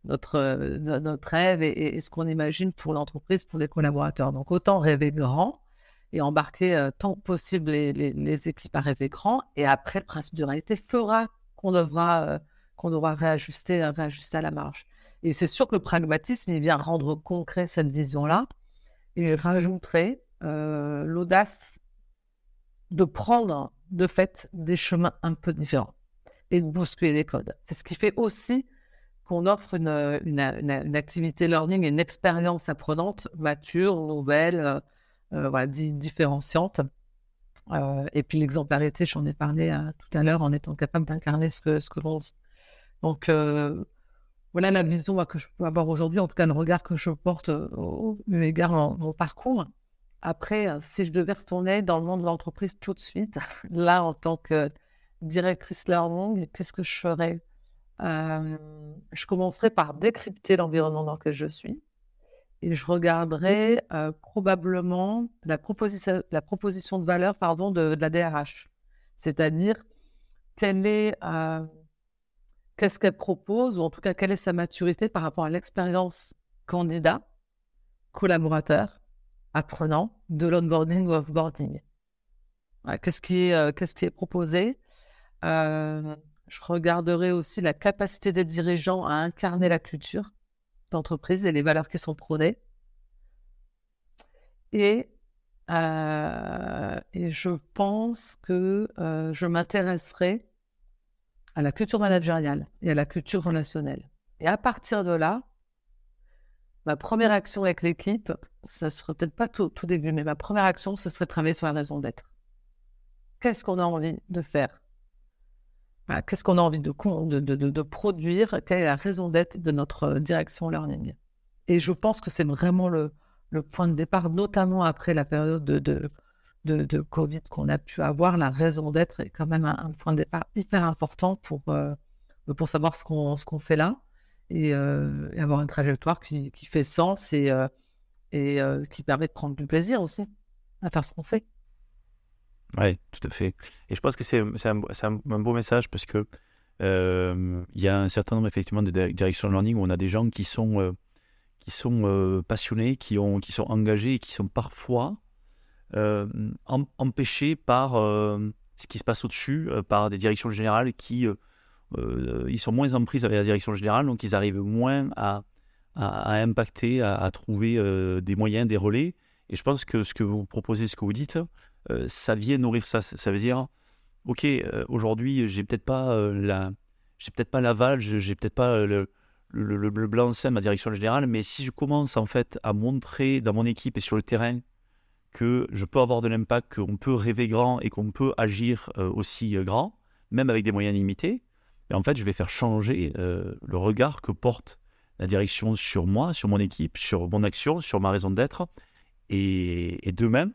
A: notre, euh, notre rêve et, ce qu'on imagine pour l'entreprise, pour les collaborateurs. Donc autant rêver grand et embarquer euh, tant que possible les, équipes à rêver grand. Et après, le principe de réalité fera qu'on devra, euh, devra réajuster, réajuster à la marge. Et c'est sûr que le pragmatisme, il vient rendre concret cette vision-là et rajouterait l'audace de prendre de fait des chemins un peu différents et de bousculer les codes. C'est ce qui fait aussi qu'on offre une, une, activité learning une expérience apprenante mature, nouvelle, euh, euh, voilà, différenciante. Euh, et puis l'exemplarité, j'en ai parlé tout à l'heure, en étant capable d'incarner ce que, ce que l'on dit. Donc voilà la vision que je peux avoir aujourd'hui, en tout cas le regard que je porte au égard de mon parcours. Après, si je devais retourner dans le monde de l'entreprise tout de suite, *laughs* là, en tant que directrice learning, qu'est-ce que je ferais? Je commencerai par décrypter l'environnement dans lequel je suis et je regarderai probablement la, proposition, de valeur pardon, de, la DRH. C'est-à-dire, quelle est, qu'est-ce qu'elle propose, ou en tout cas, quelle est sa maturité par rapport à l'expérience candidat, collaborateur, apprenant de l'onboarding ou offboarding. qu'est-ce, qui est, qu'est-ce qui est proposé? Je regarderai aussi la capacité des dirigeants à incarner la culture d'entreprise et les valeurs qui sont prônées. Et, euh, je pense que euh, je m'intéresserai à la culture managériale et à la culture relationnelle. Et à partir de là, ma première action avec l'équipe, ça ne sera peut-être pas tout, début, mais ma première action, ce serait de travailler sur la raison d'être. Qu'est-ce qu'on a envie de faire? Qu'est-ce qu'on a envie de, produire? Quelle est la raison d'être de notre euh, direction learning? Et je pense que c'est vraiment le, point de départ, notamment après la période de, Covid qu'on a pu avoir. La raison d'être est quand même un, point de départ hyper important pour, euh, pour savoir ce qu'on fait là et, avoir une trajectoire qui, fait sens et, qui permet de prendre du plaisir aussi à faire ce qu'on fait.
C: Oui, tout à fait. Et je pense que c'est un, un, beau message parce que il y a un certain nombre effectivement de directions de learning où on a des gens qui sont, qui sont passionnés, qui, ont, qui sont engagés et qui sont parfois empêchés par ce qui se passe au-dessus, par des directions générales qui ils sont moins en prise avec la direction générale, donc ils arrivent moins à, à, impacter, à, trouver des moyens, des relais. Et je pense que ce que vous proposez, ce que vous dites, euh, ça vient nourrir ça. Ça veut dire, ok, euh, aujourd'hui, j'ai peut-être pas euh, la, j'ai peut-être pas l'aval, j'ai peut-être pas le, le, le, blanc-seing de ma direction générale, mais si je commence en fait à montrer dans mon équipe et sur le terrain que je peux avoir de l'impact, qu'on peut rêver grand et qu'on peut agir aussi grand, même avec des moyens limités, en fait, je vais faire changer le regard que porte la direction sur moi, sur mon équipe, sur mon action, sur ma raison d'être. Et, et demain,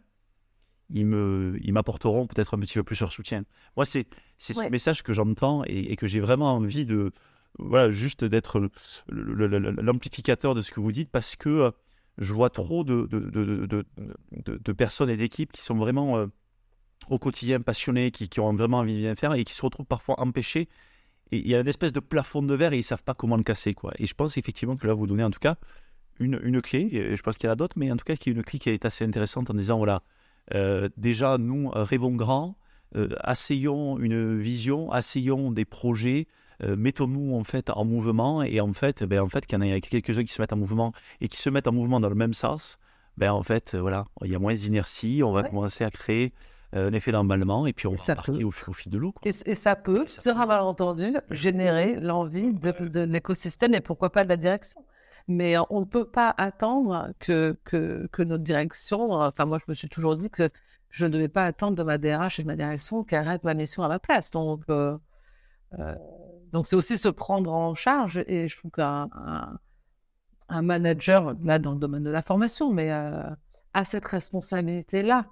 C: ils me, ils m'apporteront peut-être un petit peu plus leur soutien. Moi, c'est, c'est ce message que j'entends et, que j'ai vraiment envie de, voilà, juste d'être l'amplificateur de ce que vous dites parce que je vois trop de, de, personnes et d'équipes qui sont vraiment euh, au quotidien passionnés, qui, qui, ont vraiment envie de bien faire et qui se retrouvent parfois empêchés. Il y a une espèce de plafond de verre et ils ne savent pas comment le casser. Quoi. Et je pense effectivement que là, vous donnez en tout cas une, une clé, et je pense qu'il y en a d'autres, mais en tout cas, qui est une clé qui est assez intéressante en disant voilà, euh, déjà, nous rêvons grand, euh, asseyons une vision, asseyons des projets, euh, mettons-nous en fait en mouvement et en fait, ben, en fait, qu'il y en a quelques-uns qui se mettent en mouvement et qui se mettent en mouvement dans le même sens, ben, en fait, voilà, il y a moins d'inertie, on va commencer à créer un effet d'emballement et puis on va partir au, fil de l'eau.
A: Et, ça peut, sera mal entendu, générer l'envie de, l'écosystème et pourquoi pas de la direction. Mais on ne peut pas attendre que, que, que, notre direction, enfin moi je me suis toujours dit que je ne devais pas attendre de ma DRH et de ma direction qu'elle règle ma mission à ma place. Donc, euh, euh, donc c'est aussi se prendre en charge. Et je trouve qu'un un, manager, là dans le domaine de la formation, mais euh, a cette responsabilité-là.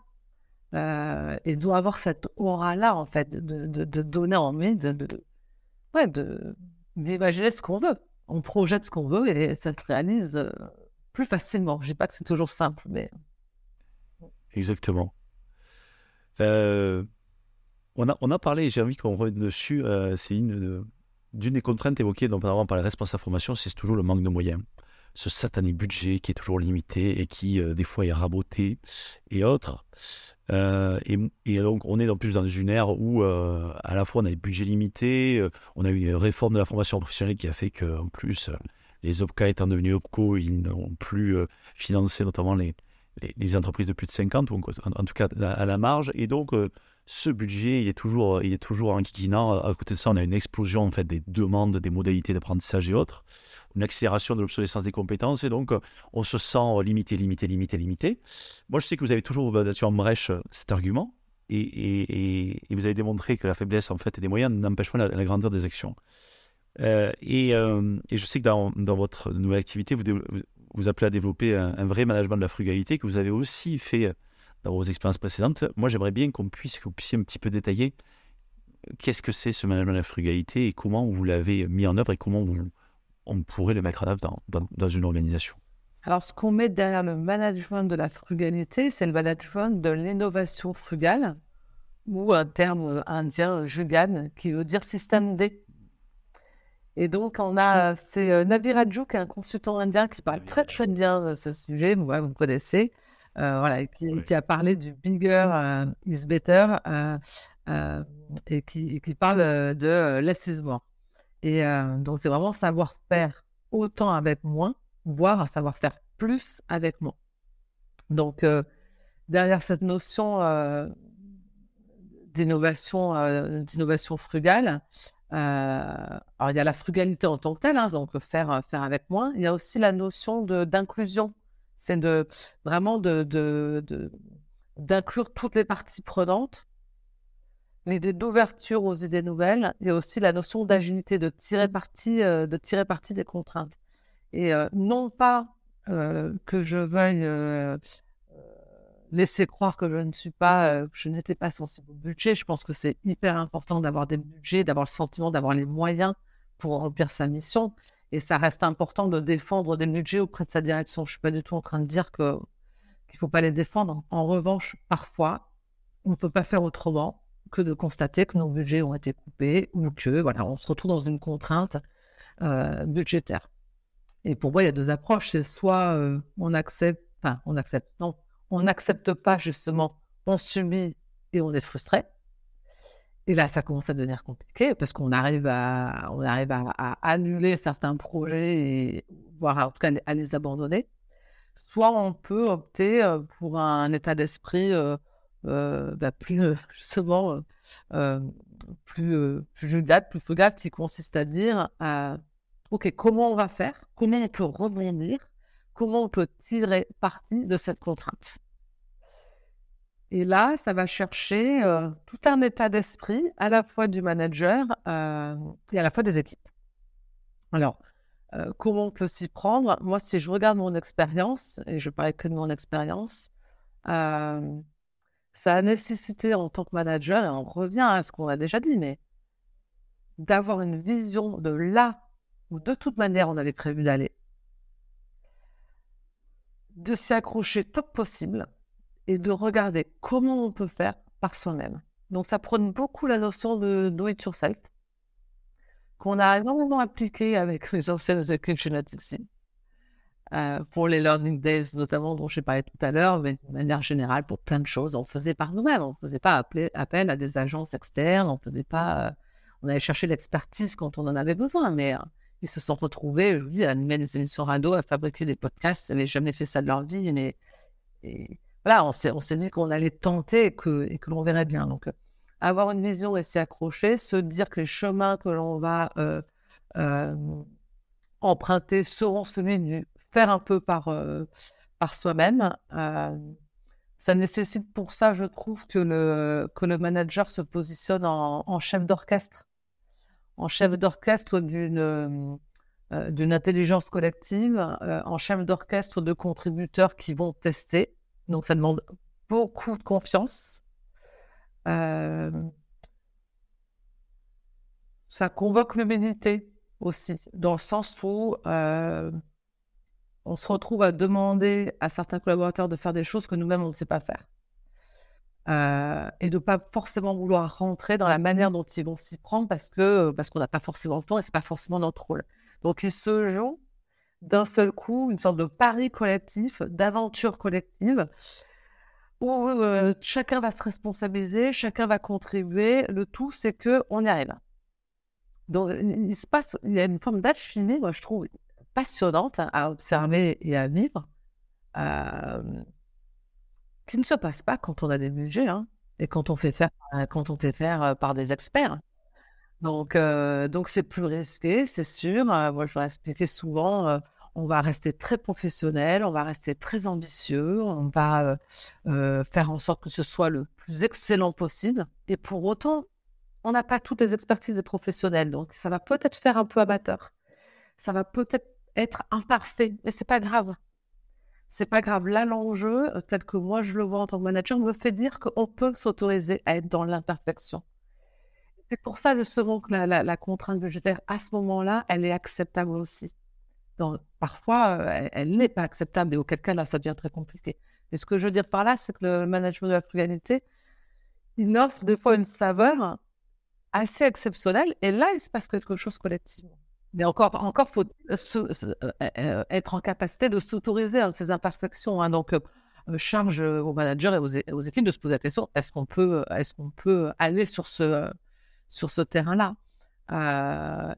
A: Et doit avoir cette aura-là, en fait, de, de, donner envie de, de, d'imaginer ce qu'on veut. On projette ce qu'on veut et ça se réalise plus facilement. Je dis pas que c'est toujours simple, mais.
C: Exactement. Euh, on, a, on a parlé, j'ai envie qu'on revienne dessus, euh, c'est une, d'une des contraintes évoquées notamment par les responsables formation, c'est toujours le manque de moyens. Ce satané budget qui est toujours limité et qui, euh, des fois, est raboté et autres. et, et, donc, on est en plus dans une ère où, à la fois, on a des budgets limités, on a eu une réforme de la formation professionnelle qui a fait qu'en plus, les OPCA étant devenus OPCO, ils n'ont plus financé notamment les, les, entreprises de plus de 50, en, tout cas à, la marge. Et donc, euh, ce budget, il est toujours, il est toujours inquiétant. À côté de ça, on a une explosion en fait, des demandes, des modalités d'apprentissage et autres, une accélération de l'obsolescence des compétences. Et donc, on se sent limité, limité, limité, limité. Moi, je sais que vous avez toujours battu en brèche euh, cet argument. Et, vous avez démontré que la faiblesse en fait des moyens n'empêche pas la, grandeur des actions. Euh, et, je sais que dans, dans votre nouvelle activité, vous, vous appelez à développer un, vrai management de la frugalité que vous avez aussi fait euh, dans vos expériences précédentes. Moi, j'aimerais bien qu'on puisse, que vous puissiez un petit peu détailler euh, qu'est-ce que c'est ce management de la frugalité et comment vous l'avez mis en œuvre et comment on pourrait le mettre en œuvre dans, dans, une organisation.
A: Alors, ce qu'on met derrière le management de la frugalité, c'est le management de l'innovation frugale, ou un terme indien, jugan, qui veut dire système D. Et donc, on a, c'est euh, Navi Raju, qui est un consultant indien qui parle très, très bien de ce sujet, vous, vous connaissez, euh, voilà, qui, a parlé du bigger euh, is better et qui, qui, parle de less is more. Et donc, c'est vraiment savoir faire autant avec moins, voire savoir faire plus avec moins. Donc, derrière cette notion d'innovation, d'innovation frugale, euh, alors, il y a la frugalité en tant que telle, hein, donc faire, euh, faire avec moins. Il y a aussi la notion d'inclusion. C'est de, vraiment de, d'inclure toutes les parties prenantes. L'idée d'ouverture aux idées nouvelles. A aussi la notion d'agilité, de tirer parti, euh, de tirer parti des contraintes. Et non pas que je veuille laisser croire que je ne suis pas, euh, je n'étais pas sensible au budget. Je pense que c'est hyper important d'avoir des budgets, d'avoir le sentiment d'avoir les moyens pour remplir sa mission. Et ça reste important de défendre des budgets auprès de sa direction. Je suis pas du tout en train de dire qu'il faut pas les défendre. En revanche, parfois, on ne peut pas faire autrement que de constater que nos budgets ont été coupés ou que voilà, on se retrouve dans une contrainte euh, budgétaire. Et pour moi, il y a deux approches. C'est soit euh, on accepte, enfin on accepte, non, on n'accepte pas justement, on subit et on est frustré. Et là, ça commence à devenir compliqué parce qu'on arrive à, on arrive à, annuler certains projets et voire en tout cas à les abandonner. Soit on peut opter euh, pour un état d'esprit euh, euh, bah, plus *laughs* justement plus plus plus frugal, qui consiste à dire ok comment on va faire, comment on peut rebondir? Comment on peut tirer parti de cette contrainte? Et là, ça va chercher euh, tout un état d'esprit, à la fois du manager euh, et à la fois des équipes. Alors, euh, comment on peut s'y prendre? Moi, si je regarde mon expérience, et je parle que de mon expérience, ça a nécessité en tant que manager, et on revient à ce qu'on a déjà dit, mais d'avoir une vision de là où de toute manière on avait prévu d'aller, de s'y accrocher tant que possible et de regarder comment on peut faire par soi-même. Donc, ça prône beaucoup la notion de do it yourself, qu'on a énormément appliqué avec *laughs* les anciennes équipes chez euh, pour les Learning Days notamment dont j'ai parlé tout à l'heure, mais de manière générale pour plein de choses, on faisait par nous-mêmes, on ne faisait pas appel à des agences externes, on faisait pas, euh, on allait chercher l'expertise quand on en avait besoin, mais euh, ils se sont retrouvés, je vous dis, à animer des émissions radio, à fabriquer des podcasts, ils n'avaient jamais fait ça de leur vie, mais on s'est, dit qu'on allait tenter et que, l'on verrait bien. Donc, avoir une vision et s'y accrocher, se dire que les chemins que l'on va emprunter seront celui du faire un peu par, euh, soi-même. Euh, ça nécessite pour ça, je trouve, que le, manager se positionne en, chef d'orchestre, en chef d'orchestre euh, d'une intelligence collective, en chef d'orchestre de contributeurs qui vont tester. Donc ça demande beaucoup de confiance. ça convoque l'humilité aussi, dans le sens où on se retrouve à demander à certains collaborateurs de faire des choses que nous-mêmes, on ne sait pas faire. Euh, et de ne pas forcément vouloir rentrer dans la manière dont ils vont s'y prendre parce que parce qu'on n'a pas forcément le temps et c'est pas forcément notre rôle. Donc il se joue d'un seul coup une sorte de pari collectif, d'aventure collective où euh, chacun va se responsabiliser, chacun va contribuer. Le tout, c'est que on y arrive. Donc il se passe, il y a une forme d'alchimie, moi je trouve passionnante à observer et à vivre, qui ne se passe pas quand on a des budgets hein, et quand on fait faire, quand on fait faire par des experts. Donc, donc c'est plus risqué, c'est sûr. moi, je vais expliquer souvent on va rester très professionnel, on va rester très ambitieux, on va faire en sorte que ce soit le plus excellent possible. Et pour autant, on n'a pas toutes les expertises des professionnels, donc ça va peut-être faire un peu amateur. Ça va peut-être être imparfait, mais c'est pas grave. C'est pas grave. Là, l'enjeu, euh, tel que moi je le vois en tant que manager, me fait dire qu'on peut s'autoriser à être dans l'imperfection. C'est pour ça justement que la, contrainte budgétaire, à ce moment-là, elle est acceptable aussi. Donc, parfois, euh, elle n'est pas acceptable et auquel cas, là, ça devient très compliqué. Mais ce que je veux dire par là, c'est que le management de la frugalité, il offre des fois une saveur assez exceptionnelle et là, il se passe quelque chose collectivement. Mais encore, encore faut euh, euh, être en capacité de s'autoriser hein, ces imperfections. Hein. Donc, charge aux managers et aux, équipes de se poser la question est-ce qu'on peut, est qu'on peut aller sur ce, sur ce terrain-là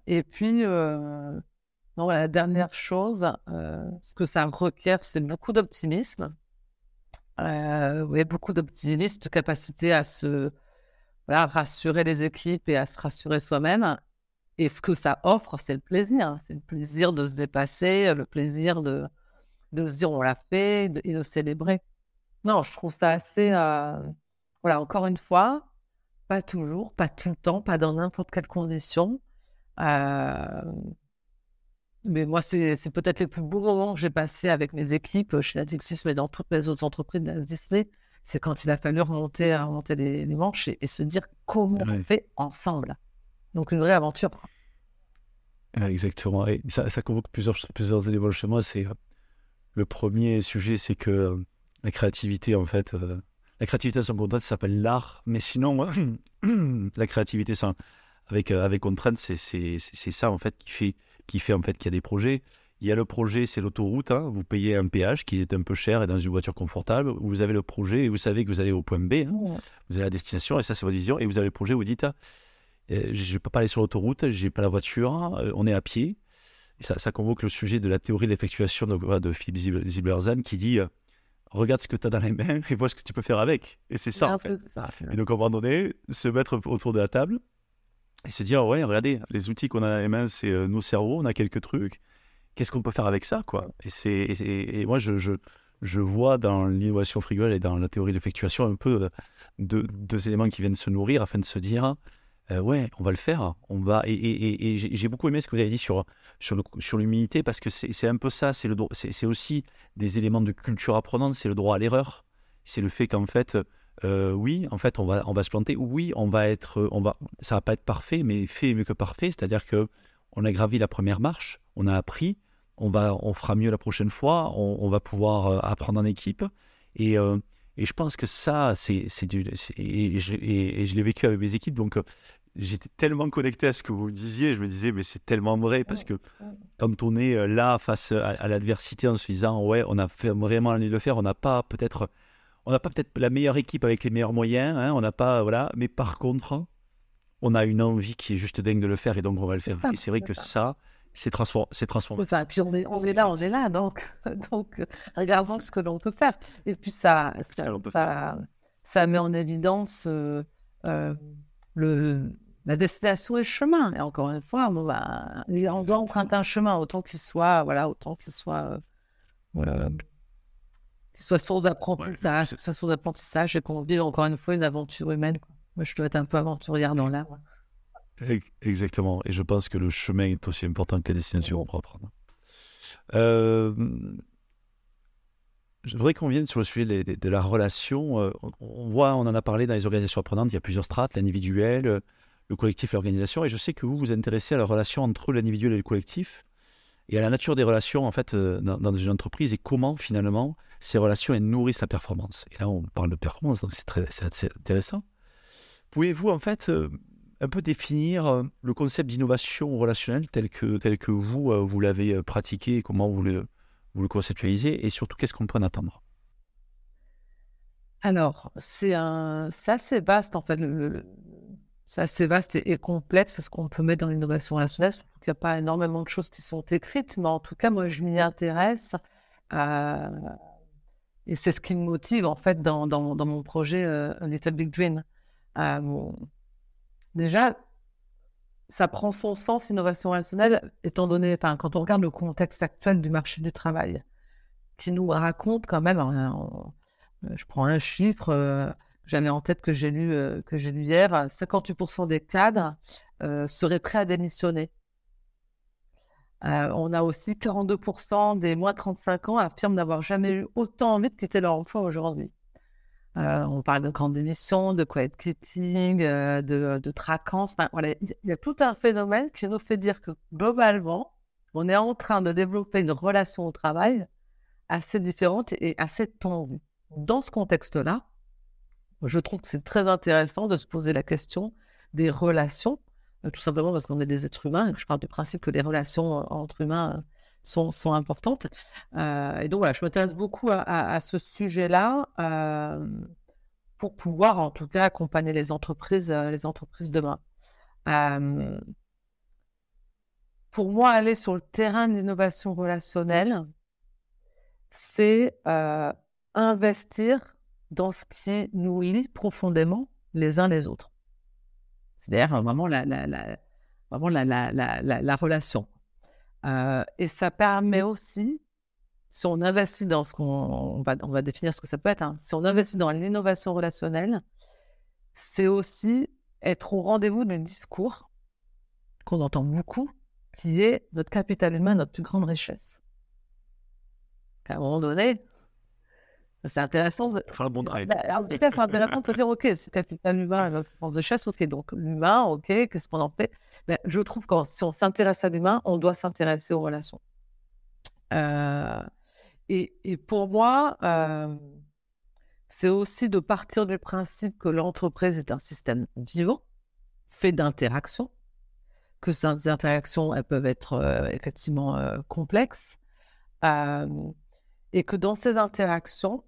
A: Et puis, la dernière chose, ce que ça requiert, c'est beaucoup d'optimisme. oui, beaucoup d'optimisme, de capacité à se rassurer les équipes et à se rassurer soi-même et ce que ça offre, c'est le plaisir. C'est le plaisir de se dépasser, le plaisir de, de se dire on l'a fait et de célébrer. Non, je trouve ça assez. Euh, voilà, encore une fois, pas toujours, pas tout le temps, pas dans n'importe quelle condition. Euh, mais moi, c'est peut-être les plus beaux moments que j'ai passés avec mes équipes chez Natixis, mais dans toutes mes autres entreprises de Disney. C'est quand il a fallu remonter, remonter les, manches et, se dire comment on fait ensemble. Donc une vraie aventure.
C: Exactement. Et ça, convoque plusieurs, plusieurs éléments chez moi. C'est euh, le premier sujet, c'est que euh, la créativité, en fait, euh, la créativité sans contrainte, ça s'appelle l'art. Mais sinon, *clears throat* la créativité sans, avec, avec contrainte, c'est ça, en fait, qui fait, qui fait en fait qu'il y a des projets. Il y a le projet, c'est l'autoroute. Hein. Vous payez un péage qui est un peu cher et dans une voiture confortable. Vous avez le projet et vous savez que vous allez au point B. Hein. Vous avez la destination et ça, c'est votre vision. Et vous avez le projet, vous dites, ah, euh, je ne peux pas aller sur l'autoroute, j'ai pas la voiture, euh, on est à pied. ça, ça, convoque le sujet de la théorie de l'effectuation de, de Philippe Ziblerzan qui dit euh, regarde ce que tu as dans les mains et vois ce que tu peux faire avec. Et c'est ça, en fait. Et donc, à un moment donné, se mettre autour de la table et se dire ouais, regardez, les outils qu'on a dans les mains, c'est nos cerveaux, on a quelques trucs. Qu'est-ce qu'on peut faire avec ça, quoi? Et, c'est, et, moi, je, je, je, vois dans l'innovation frigole et dans la théorie de l'effectuation un peu deux, deux éléments qui viennent se nourrir afin de se dire euh, ouais, on va le faire. On va et, j'ai beaucoup aimé ce que vous avez dit sur sur l'humilité parce que c'est un peu ça. C'est aussi des éléments de culture apprenante. C'est le droit à l'erreur. C'est le fait qu'en fait, euh, oui, en fait, on va on va se planter. Oui, on va être on va ça va pas être parfait, mais fait mieux que parfait. C'est-à-dire que on a gravi la première marche, on a appris, on, va, on fera mieux la prochaine fois, on, va pouvoir apprendre en équipe. Et, et je pense que ça, c'est. Et, je, et, je l'ai vécu avec mes équipes, donc j'étais tellement connecté à ce que vous disiez, je me disais, mais c'est tellement vrai, parce que quand on est là face à, l'adversité en se disant, ouais, on a fait vraiment l'année de le faire, on n'a pas peut-être on n'a pas peut-être la meilleure équipe avec les meilleurs moyens, hein, on n'a pas, voilà, mais par contre, on a une envie qui est juste dingue de le faire et donc on va le faire. et c'est vrai que ça, c'est transform transformé.
A: Ça. Puis on est, on est, là, on est là, donc, *laughs* donc regardons ce que l'on peut faire. Et puis ça, ça, ça, met en évidence euh, euh, le, la destination et le chemin. Et encore une fois, on, va, on doit emprunter un chemin, autant qu'il soit, voilà, autant qu'il soit. Euh, soit source d'apprentissage, soit source d'apprentissage et qu'on vive encore une fois une aventure humaine. Moi, je dois être un peu aventurière dans l'art.
C: Exactement. Et je pense que le chemin est aussi important que la destination propre. Euh, je voudrais qu'on vienne sur le sujet de, la relation. Euh, on voit, on en a parlé dans les organisations apprenantes, il y a plusieurs strates, l'individuel, le collectif, l'organisation. Et je sais que vous vous intéressez à la relation entre l'individuel et le collectif et à la nature des relations en fait euh, dans, une entreprise et comment finalement ces relations nourrissent la performance. Et là, on parle de performance, donc c'est très intéressant. Pouvez-vous en fait euh, un peu définir euh, le concept d'innovation relationnelle tel que, tel que vous, vous l'avez pratiqué, comment vous le, vous le conceptualisez et surtout qu'est-ce qu'on peut en attendre?
A: Alors, c'est assez vaste en fait. c'est assez vaste et, complexe ce qu'on peut mettre dans l'innovation relationnelle. Il n'y a pas énormément de choses qui sont écrites, mais en tout cas, moi, je m'y intéresse. Euh, et c'est ce qui me motive, en fait, dans, dans, dans mon projet euh, Little Big Dream. Euh, déjà, ça prend son sens, innovation relationnelle, étant donné, quand on regarde le contexte actuel du marché du travail, qui nous raconte quand même, je prends un chiffre, j'avais en tête que j'ai lu, euh, que j'ai lu hier, 58% des cadres euh, seraient prêts à démissionner. Euh, on a aussi 42% des moins de 35 ans affirment n'avoir jamais eu autant envie de quitter leur emploi aujourd'hui. On parle de démissions, de quiet quitting, de, de traquance. voilà, il y a tout un phénomène qui nous fait dire que globalement, on est en train de développer une relation au travail assez différente et assez tendue. Dans ce contexte-là, je trouve que c'est très intéressant de se poser la question des relations, euh, tout simplement parce qu'on est des êtres humains. je parle du principe que les relations euh, entre humains euh, sont, importantes. et donc voilà, je m'intéresse beaucoup à, ce sujet-là pour pouvoir en tout cas accompagner les entreprises, les entreprises demain. pour moi, aller sur le terrain de l'innovation relationnelle, c'est investir dans ce qui nous lie profondément les uns les autres. C'est-à-dire vraiment la, la, la vraiment la relation. Euh, et ça permet aussi, si on investit dans ce qu'on va, on va définir ce que ça peut être, hein, si on investit dans l'innovation relationnelle, c'est aussi être au rendez-vous d'un discours qu'on entend beaucoup, qui est notre capital humain, notre plus grande richesse. À un moment donné, c'est intéressant. De...
C: Enfin, bon drive.
A: Bah, c'est intéressant de se dire, OK, c'est capital humain, la de chasse, OK, donc l'humain, OK, qu'est-ce qu'on en fait? Ben, Je trouve que si on s'intéresse à l'humain, on doit s'intéresser aux relations. Euh, et, et, pour moi, euh, c'est aussi de partir du principe que l'entreprise est un système vivant, fait d'interactions, que ces interactions, elles peuvent être euh, effectivement complexes, et que dans ces interactions,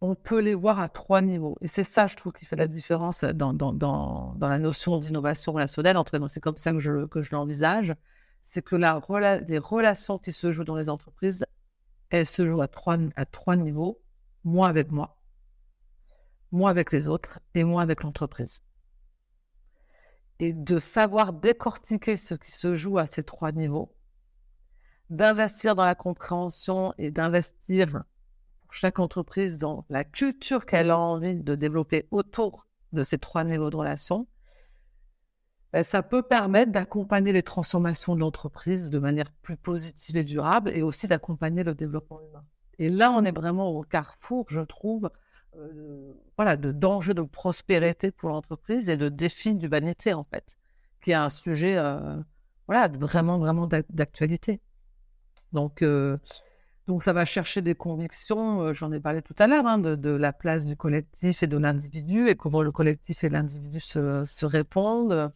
A: on peut les voir à trois niveaux. Et c'est ça, je trouve, qui fait la différence dans, dans, dans, dans la notion d'innovation relationnelle. En tout cas, c'est comme ça que je, que je l'envisage. C'est que la, les relations qui se jouent dans les entreprises, elles se jouent à trois, à trois niveaux. Moi avec moi, moi avec les autres et moi avec l'entreprise. Et de savoir décortiquer ce qui se joue à ces trois niveaux, d'investir dans la compréhension et d'investir chaque entreprise dans la culture qu'elle a envie de développer autour de ces trois niveaux de relation, ben, ça peut permettre d'accompagner les transformations de l'entreprise de manière plus positive et durable et aussi d'accompagner le développement humain. Et là, on est vraiment au carrefour, je trouve, euh, voilà, de dangers de prospérité pour l'entreprise et de défis d'humanité, en fait, qui est un sujet euh, voilà, vraiment, vraiment d'actualité. Donc, donc ça va chercher des convictions, j'en ai parlé tout à l'heure, hein, de, la place du collectif et de l'individu et comment le collectif et l'individu se, répondent.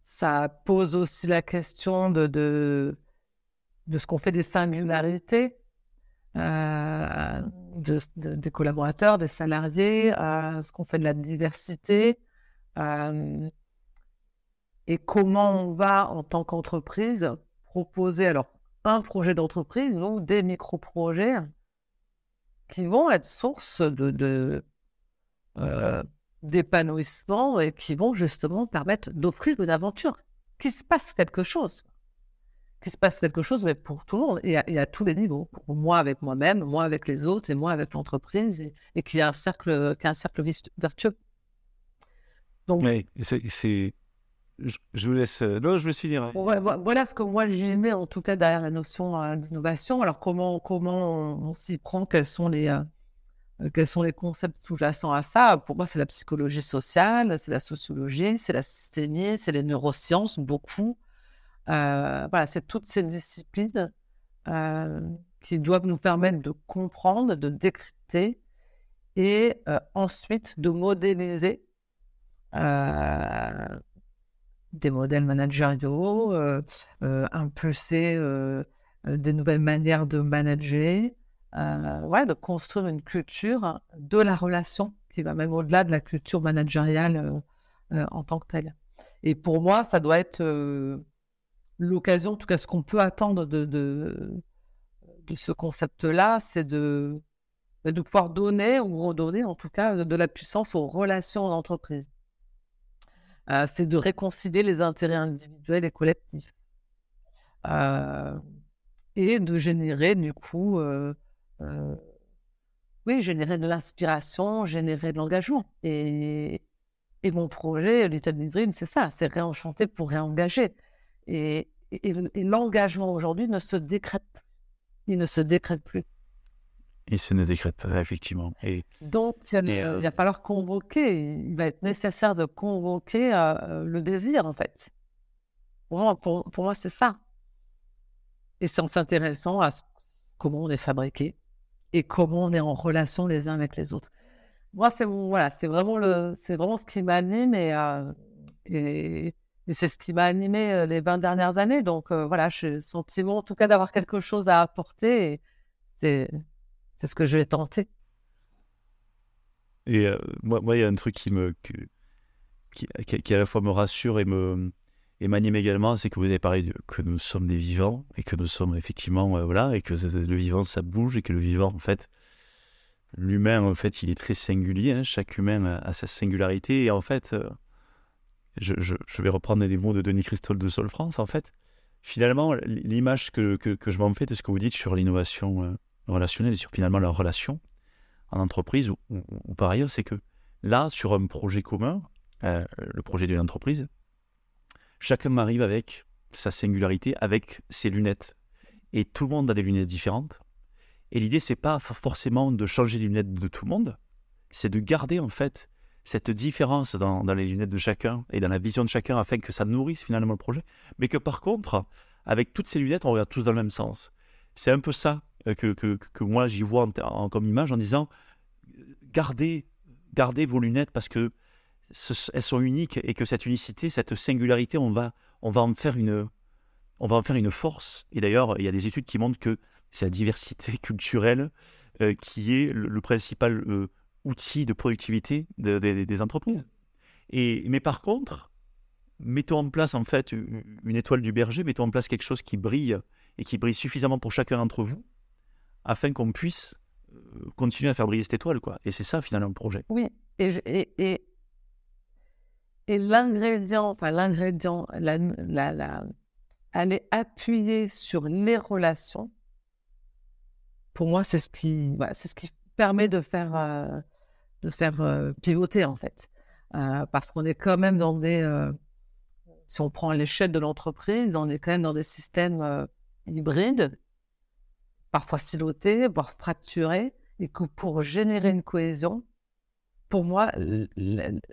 A: ça pose aussi la question de, ce qu'on fait des singularités euh, de, des collaborateurs, des salariés, euh, ce qu'on fait de la diversité euh, et comment on va en tant qu'entreprise proposer alors un projet d'entreprise ou des micro-projets qui vont être source de, d'épanouissement et qui vont justement permettre d'offrir une aventure, qu'il se passe quelque chose qu'il se passe quelque chose, mais pour tout le monde et à, tous les niveaux. Pour moi avec moi-même, moi avec les autres et moi avec l'entreprise et, qu'il y a un cercle, qu'il cercle vertueux.
C: Donc, c'est. Je, vous laisse. Euh, non, je me suis dit.
A: Voilà, ce que moi j'ai aimé en tout cas derrière la notion euh, d'innovation. Alors comment comment on, s'y prend? Quels sont les euh, quels sont les concepts sous-jacents à ça? Pour moi, c'est la psychologie sociale, c'est la sociologie, c'est la systémie, c'est les neurosciences, beaucoup. Voilà, c'est toutes ces disciplines qui doivent nous permettre de comprendre, de décrypter et ensuite de modéliser des modèles managériaux, impulser des nouvelles manières de manager, ouais, de construire une culture de la relation qui va même au-delà de la culture managériale en tant que telle. Et pour moi, ça doit être l'occasion, en tout cas ce qu'on peut attendre de, de, ce concept-là, c'est de, bah, de pouvoir donner ou redonner en tout cas de la puissance aux relations d'entreprise. Euh, c'est de réconcilier les intérêts individuels et collectifs. Euh, et de générer du coup, euh, oui, générer de l'inspiration, générer de l'engagement. Et, et mon projet, Little Dream, c'est ça, c'est réenchanter pour réengager. Et, l'engagement aujourd'hui ne se décrète plus. Il ne se décrète plus.
C: Il se ne décrète pas, effectivement.
A: Et, Donc, il, euh, va falloir convoquer, il va être nécessaire de convoquer euh, le désir, en fait. Pour moi, pour, moi c'est ça. Et c'est en s'intéressant à comment on est fabriqué et comment on est en relation les uns avec les autres. Moi, c'est voilà, c'est vraiment, le, vraiment ce qui m'anime et, euh, et, et c'est ce qui m'a animé euh, les 20 dernières années. Donc voilà, j'ai le sentiment en tout cas d'avoir quelque chose à apporter. C'est, c'est ce que je vais tenter.
C: Et euh, moi, il y a un truc qui me, qui, qui, à la fois me rassure et me et m'anime également, c'est que vous avez parlé que nous sommes des vivants et que nous sommes effectivement voilà et que le vivant ça bouge et que le vivant en fait l'humain en fait il est très singulier. Hein. chaque humain a, sa singularité et en fait je, vais reprendre les mots de Denis Christol de Sol France, en fait. Finalement, l'image que, je m'en fais de ce que vous dites sur l'innovation relationnelle et sur finalement la relation en entreprise ou, par ailleurs, c'est que là, sur un projet commun, euh, le projet d'une entreprise, chacun m'arrive avec sa singularité, avec ses lunettes. Et tout le monde a des lunettes différentes. Et l'idée, c'est pas forcément de changer les lunettes de tout le monde, c'est de garder en fait cette différence dans, les lunettes de chacun et dans la vision de chacun afin que ça nourrisse finalement le projet, mais que par contre, avec toutes ces lunettes, on regarde tous dans le même sens. C'est un peu ça que, que, que moi j'y vois comme image en disant gardez, gardez vos lunettes parce que elles sont uniques et que cette unicité, cette singularité, on va, on va en faire une, on va en faire une force. Et d'ailleurs, il y a des études qui montrent que c'est la diversité *laughs* culturelle euh, qui est le, principal euh, outil de productivité des entreprises. Et, mais par contre, mettons en place en fait une étoile du berger, mettons en place quelque chose qui brille et qui brille suffisamment pour chacun d'entre vous, afin qu'on puisse euh, continuer à faire briller cette étoile. Quoi. Et c'est ça finalement le projet.
A: Oui, et, et, et, l'ingrédient, enfin l'ingrédient, la, la, la, appuyer sur les relations, pour moi, c'est ce qui, c'est ce qui permet de faire, euh, de faire euh, pivoter en fait. Parce qu'on est quand même dans des, si on prend l'échelle de l'entreprise, on est quand même dans des systèmes hybrides, parfois silotés, voire fracturés, et que pour générer une cohésion, pour moi,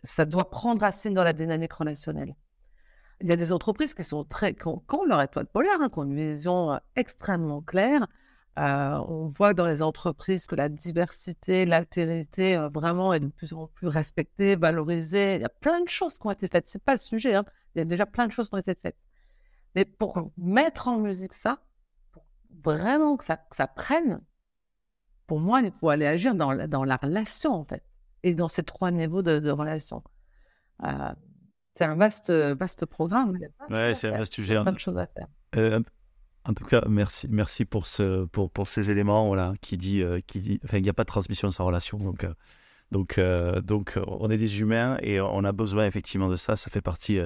A: ça doit prendre racine dans la dynamique relationnelle. Il y a des entreprises qui sont très, qui ont, leur étoile polaire, hein, qui ont une vision euh, extrêmement claire. Euh, on voit dans les entreprises que la diversité, l'altérité, euh, vraiment est de plus en plus respectée, valorisée. Il y a plein de choses qui ont été faites. C'est pas le sujet. Hein. Il y a déjà plein de choses qui ont été faites. Mais pour mettre en musique ça, vraiment que ça, que ça prenne, pour moi, il faut aller agir dans, dans la relation, en fait, et dans ces trois niveaux de, de relation. Euh, c'est un vaste, vaste programme.
C: Ouais, c'est un vaste sujet. Il y
A: a plein de choses à faire.
C: Euh, en tout cas, merci, merci pour, ce, pour, pour ces éléments voilà, qui dit, euh, qui dit, enfin, il n'y a pas de transmission sans relation. Donc, donc, donc, on est des humains et on a besoin effectivement de ça. Ça fait partie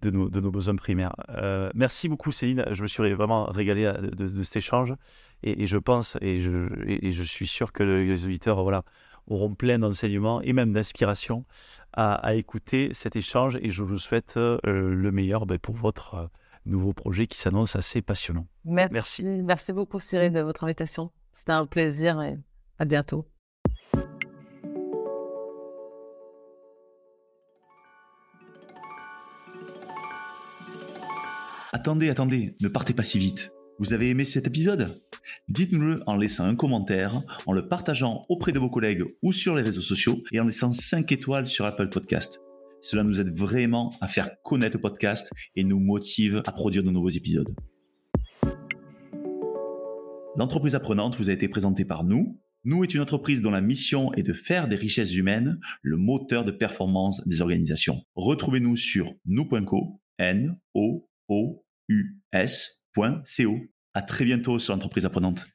C: de nos, de nos besoins primaires. Euh, merci beaucoup Céline, je me suis vraiment régalé euh, de, cet échange et, je pense et je, et, je suis sûr que les auditeurs voilà, auront plein d'enseignements et même d'inspiration à, écouter cet échange et je vous souhaite euh, le meilleur ben, pour votre nouveau projet qui s'annonce assez passionnant.
A: Merci. Merci beaucoup Cyril de votre invitation. C'était un plaisir et à bientôt.
B: Attendez, attendez, ne partez pas si vite. Vous avez aimé cet épisode? Dites-nous-le en laissant un commentaire, en le partageant auprès de vos collègues ou sur les réseaux sociaux et en laissant 5 étoiles sur Apple Podcast. Cela nous aide vraiment à faire connaître le podcast et nous motive à produire de nouveaux épisodes. L'entreprise apprenante vous a été présentée par nous. Nous est une entreprise dont la mission est de faire des richesses humaines le moteur de performance des organisations. Retrouvez-nous sur nous.co, n o o u s.co. À très bientôt sur l'entreprise apprenante.